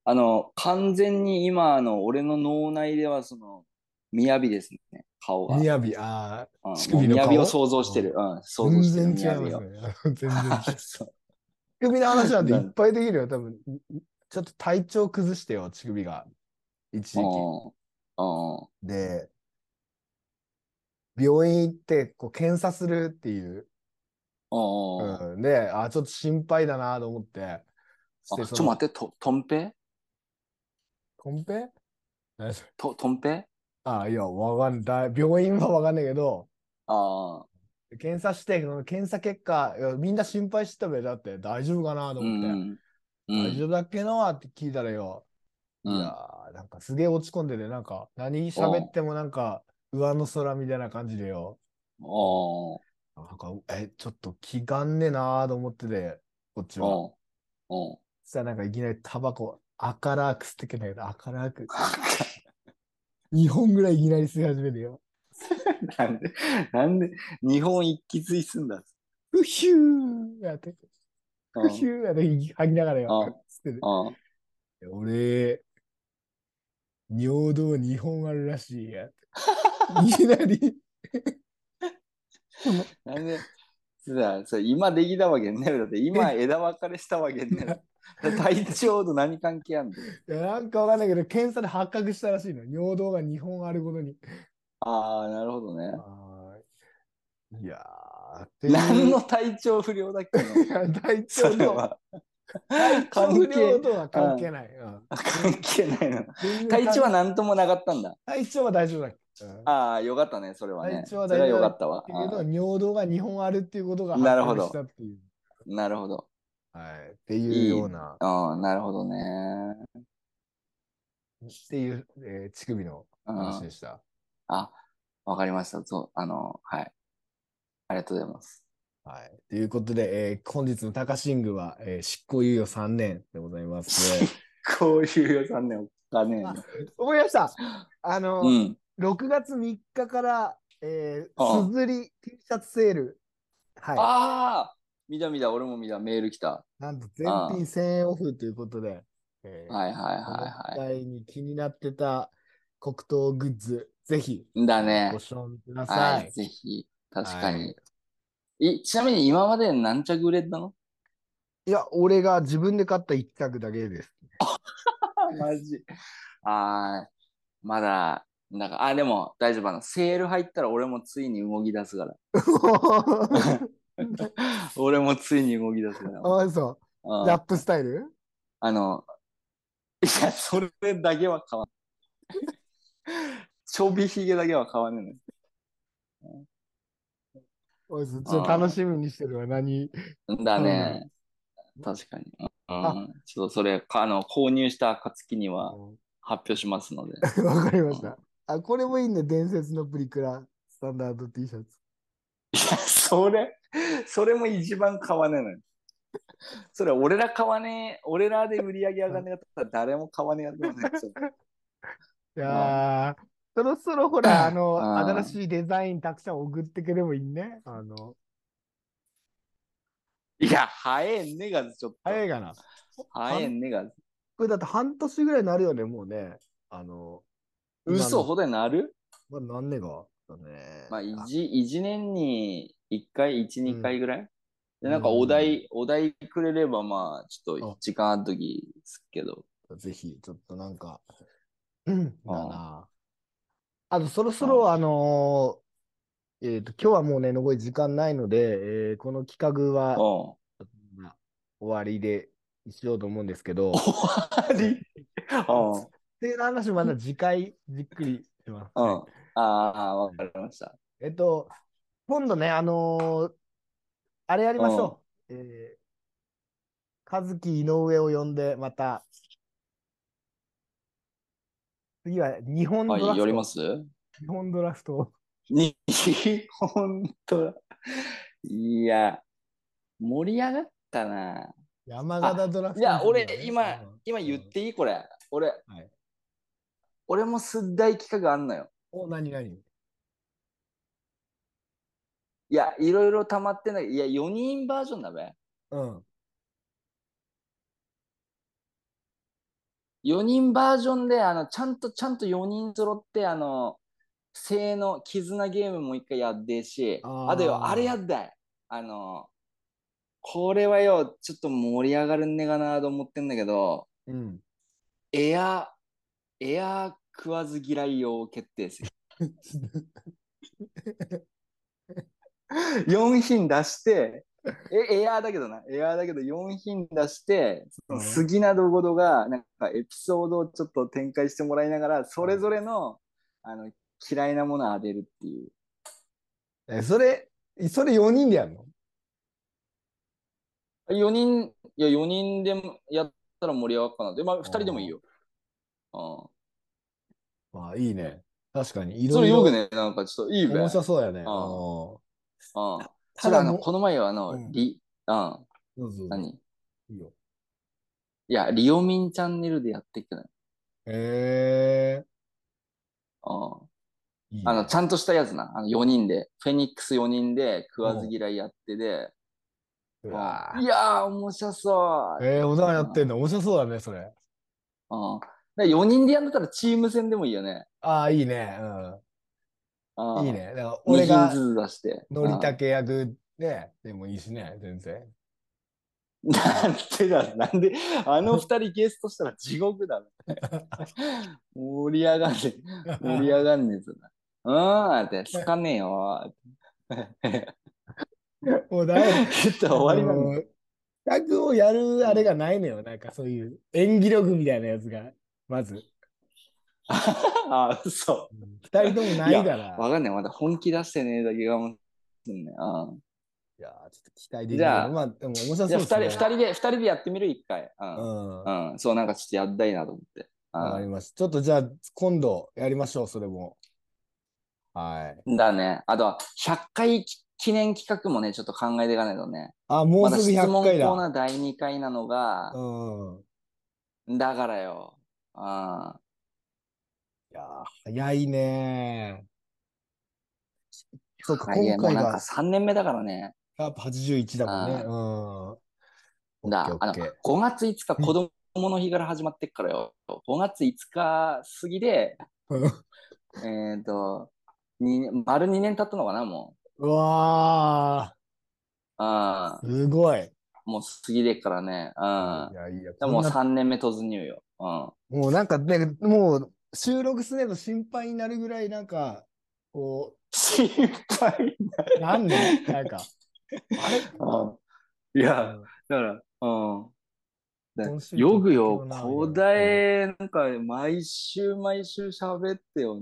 B: あの、完全に今の俺の脳内では、その、みやびですね、顔が。
A: みやび、ああ、
B: うん
A: 乳首の
B: を想像してる。うん、想像してる。
A: 全然違い
B: みやびを
A: ますね。全然乳首の話なんていっぱいできるよ、多分。ちょっと体調崩してよ、乳首が。一時期。
B: うんうん
A: で、病院行ってこう検査するっていう。
B: うんうん
A: うん、で、あ、ちょっと心配だなと思って。
B: ちょっと待って、と、とんぺ？
A: コンペ何それ？
B: と、とんぺ？
A: あ、いや、わかんない。病院はわかんないけど、
B: ああ、
A: 検査して、その検査結果、いやみんな心配してたべ、だって大丈夫かなと
B: う
A: 思って。
B: ん。う
A: 大丈
B: ん。
A: 夫だっけなって聞いたらよ、
B: うん
A: いやーなんかすげえ落ち込んでて、なんか何喋ってもなんか上の空みたいな感じでよ、
B: お
A: なんか、え、ちょっと気がんねえなーと思ってて、こっちは。
B: おお
A: そしたらなんかいきなりタバコ、赤ラーク吸ってけないけど、赤ラーク、2本ぐらいいきなり吸い始めてよ。
B: なんで、なんで、日本一気吸いすんだ。
A: ふひゅーやって、
B: う
A: ひゅーやって吐きながらよ。吸ってて
B: うん
A: 俺、尿道2本あるらしいや。いきなり。
B: なんで、さ今できたわけねだって今枝分かれしたわけね体調と何関係あんの？
A: いやなんかわかんないけど、検査で発覚したらしいの。尿道が2本あることに。
B: ああ、なるほどね。
A: はーいいやー、っていう
B: 何の体調不良だっけの？
A: い や体
B: そ
A: 調と
B: れは
A: 体調不良とは関係ない。うん
B: 関係ないの。
A: 全然
B: 体調は何ともなかったんだ？
A: 体調は大丈夫だ。うん
B: ああ、よかったね、それはね。
A: 体調は
B: それは
A: 大丈夫だ
B: よかったわ。
A: だけど、
B: あ
A: 尿道が2本あるっていうことが
B: なるほど
A: 発覚したっていう。
B: あなるほど。
A: はい。っていうような、
B: ああ、なるほどね。
A: っていう、えー乳首の
B: うん
A: 話でした。
B: あ、わかりました。そう、あの、はい。ありがとうございます。
A: はい。ということで、えー本日の高シングは、えー執行猶予3年でございます。
B: こういう予算ね、お金
A: あ思い出したあの、
B: うん。
A: 6月3日から、えー、すずり T シャツセール。はい。
B: ああ見た見た、俺も見た、メール来た。
A: なんと全品1000円オフということで、えー
B: はいはい
A: この
B: は
A: 機会に気になってた黒糖グッズ、ぜひ
B: いはい。だね
A: ご。賞味くださ。
B: はいい、ぜひ。確かに
A: はい。
B: いちなみに今まで何着売れたの？
A: いや、俺が自分で買った1着だけです。
B: マジ。ああ、まだ、なんか、あ、でも大丈夫あの。セール入ったら俺もついに動き出すから。俺もついに動き出すから。
A: あ、そう。
B: うん
A: ラップスタイル？
B: あの、いや、それだけは変わんちょびひげだけは変わんね
A: おいちょっと楽しみにしてるわ。何？
B: だね。確かに。うん、ちょっとそれ、かあの購入した暁には発表しますので。
A: わかりました。あ、これもいいね。伝説のプリクラ、スタンダード T シャツ。
B: それ、それも一番買わねえのよ。それ俺ら買わねえ、俺らで売り上げ上がんねえかったら誰も買わねえやつ
A: いやー、そろそろほら、あの、
B: うん
A: 新しいデザインたくさん送ってくればいいね。あの、
B: いや、早えねがず、ちょっと。
A: 早いかな。
B: 早えねがず。
A: これだって半年ぐらいになるよね、もうね。あの、
B: 嘘ほどになる？
A: まあ、何年がだね。
B: まあ、一一年に一回、一、
A: うん
B: 二回ぐらい？で、なんか
A: うん
B: お題、お題くれれば、まあ、ちょっと
A: あ
B: 時間あるときですけど。
A: ぜひ、ちょっとなんか、うん、だな。あと、そろそろ、あのーえっと、今日はもうね、残り時間ないので、えーこの企画は終わりでしようと思うんですけど、
B: 終わり？うん。
A: っていう話まだ次回じっくりします。
B: うん。ああ、わかりました。
A: えっと、今度ね、あのーあれやりましょう。えー、和樹井上を呼んで、また、次は日本ドラフト。
B: はい、やります？
A: 日本ドラフト。
B: 日本当だ。いや、盛り上がったな。
A: 山形ドラフト、
B: いや、俺
A: ね、
B: 今
A: うん、
B: 今言っていい？これ。俺、
A: はい
B: 俺もすっ大企画あんのよ。
A: お、なになに
B: いや、いろいろ溜まってない。いや、4人バージョンだべ。
A: うん。
B: 4人バージョンで、あの、ちゃんと、ちゃんと4人揃って、あの、性の絆ゲームも一回やってえし、
A: あ
B: とよ、あれやったい。あの、これはよ、ちょっと盛り上がるんねかなと思ってんだけど、
A: うん。
B: エア、エア食わず嫌い用決定戦。4品出して、え、エアーだけどな、エアーだけど4品出して、
A: うん
B: 杉などごとが、なんかエピソードをちょっと展開してもらいながら、それぞれの、あの、嫌いなものを当てるっていう。
A: え、それ、それ4人でやるの
B: ？4人、いや、4人でもやったら盛り上がるかな。で、まあ、2人でもいいよ。う
A: あ、いいね。確かに。いろいろ
B: れよくね、なんかちょっといいべ。
A: 面白そうやね。
B: ん
A: うん
B: うん。それあの、この前はあの、
A: うん
B: リ、うん。何？
A: いいよ。
B: いや、リオミンチャンネルでやっていくの
A: え
B: うん。
A: いいね
B: あの、ちゃんとしたやつな。あの、4人で。フェニックス4人で食わず嫌いやってで。
A: わ
B: いやー、面白そう。
A: えー、小沢やってんの面白そうだね、それ。
B: うん。で4人でやんだったらチーム戦でもいいよね。
A: ああ、いいね。
B: う
A: うんん。いい。ね。だから
B: 2
A: 俺が。のりたけ役で、でもいいしね、全然。
B: うんなんでだ、なんで、あの2人ゲストしたら地獄だ ろ。盛り上がんねえ。盛り上がんねえぞな。うん、って、つかねえよ。
A: もうだい
B: ちょっと終わりなんだ。
A: だ。企画をやるあれがないのよ。なんかそういう演技力みたいなやつが、まず。
B: あ、嘘。
A: 二人ともないから。
B: わかんない。まだ本気出してねえだけがもすんね。うん。
A: いやーちょっと期待できる。
B: じゃあ
A: まあ、でも面白そう
B: じゃあ二人、
A: ですね。
B: 二人で、二人でやってみる？一回。う。
A: うん。わ、
B: うん。そう、なんかちょっとやりたいなと思って。う
A: かりました。ちょっとじゃあ、今度やりましょう、それも。はい。
B: ん。だね。あとは、100回記念企画もね、ちょっと考えていかないとね。
A: あ、もう
B: ますだ
A: ぐ100
B: 質問コ
A: 回だ。
B: ーナー第2回なのが、
A: うん。
B: だからよ。うん。
A: いやー早いねそうか、今回が
B: なんか3年目だからね。
A: やっぱ81だもんね。
B: あ
A: うん。
B: だ、あの、
A: オッケーオッケー
B: 5月5日子供の日から始まってっからよ。5月5日過ぎで、えっと、に丸2年経ったのかな、も
A: うわ
B: う。うん。
A: ー、すごい。
B: もう過ぎでっからね。うん。
A: いやいや、
B: でもう
A: こんな
B: 3年目突入よ。うん。
A: もうなんかね、もう収録すねと心配になるぐらい、なんか、こ
B: 心配
A: う、なんで？なんか、あれ？
B: な。いや、だから、うん。よぐよ古代、なんか、毎週毎週喋ってよ。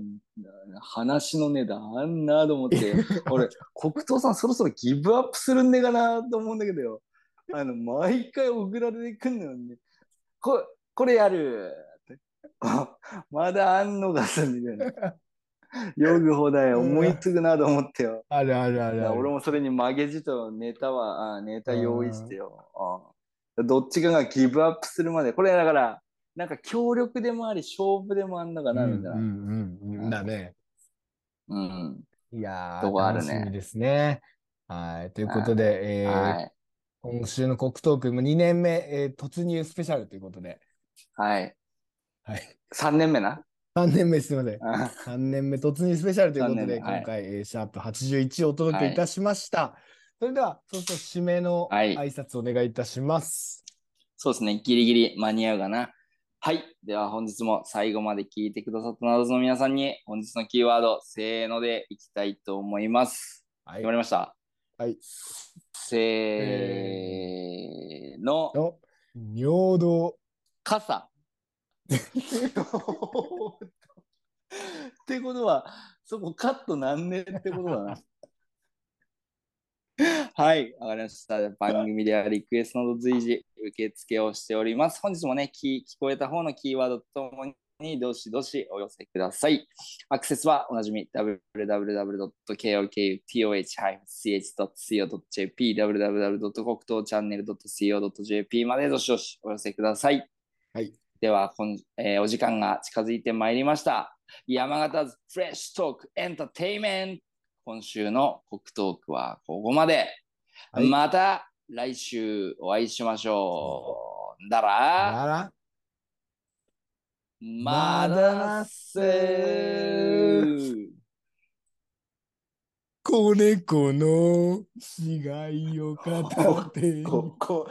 B: 話の値段あんなと思って。俺、黒糖さんそろそろギブアップするんねえかなと思うんだけどよ。あの、毎回送られてくんのよね。ここれやるまだあんのかすみたいな。よぐほだよ。思いつくなと思ってよ。
A: あるあるある。
B: 俺もそれに曲げじとネタは、あネタ用意してよ。あどっちかがギブアップするまで。これだから、なんか協力でもあり、勝負でもあんのかな、みたいな。
A: うんうんうんうん。だね。
B: うん。
A: いやー、
B: とこあるね
A: 楽しみですね。はい。ということで、えー
B: はい。
A: 今週の国トーク、2年目、えー突入スペシャルということで、
B: はい。
A: はい。
B: 3年目な
A: ？3年目すみません。
B: あ
A: 3年目突入スペシャルということで、今回、えーシャープ81をお届けいたしました。それでは、そうすると締めの
B: はい
A: 挨拶お願いいたします。
B: そうですね。ギリギリ間に合うかな。はい。では本日も最後まで聞いてくださった謎の皆さんに本日のキーワード、せーのでいきたいと思います。
A: はい
B: 決ま。りました？
A: はい。
B: せーの。
A: の、尿道。
B: 傘。ってことは、そこカットなんねってことだな。はい、わかりました。番組ではリクエストなど随時受付をしております。本日もね、聞聞こえた方のキーワードともにどしどしお寄せください。アクセスはおなじみ www.kokutoh-ch.co.jp www. 国東チャンネル .co.jp までどしどしお寄せください。
A: はい。
B: では、こんえーお時間が近づいてまいりました。山形ズフレッシュトークエンターテイメント。今週の国トークはここまで。
A: はい
B: また来週お会いしましょう。だ
A: あ
B: ら、
A: ら、
B: まだせー。
A: 子猫の死骸を語って。
B: ここ、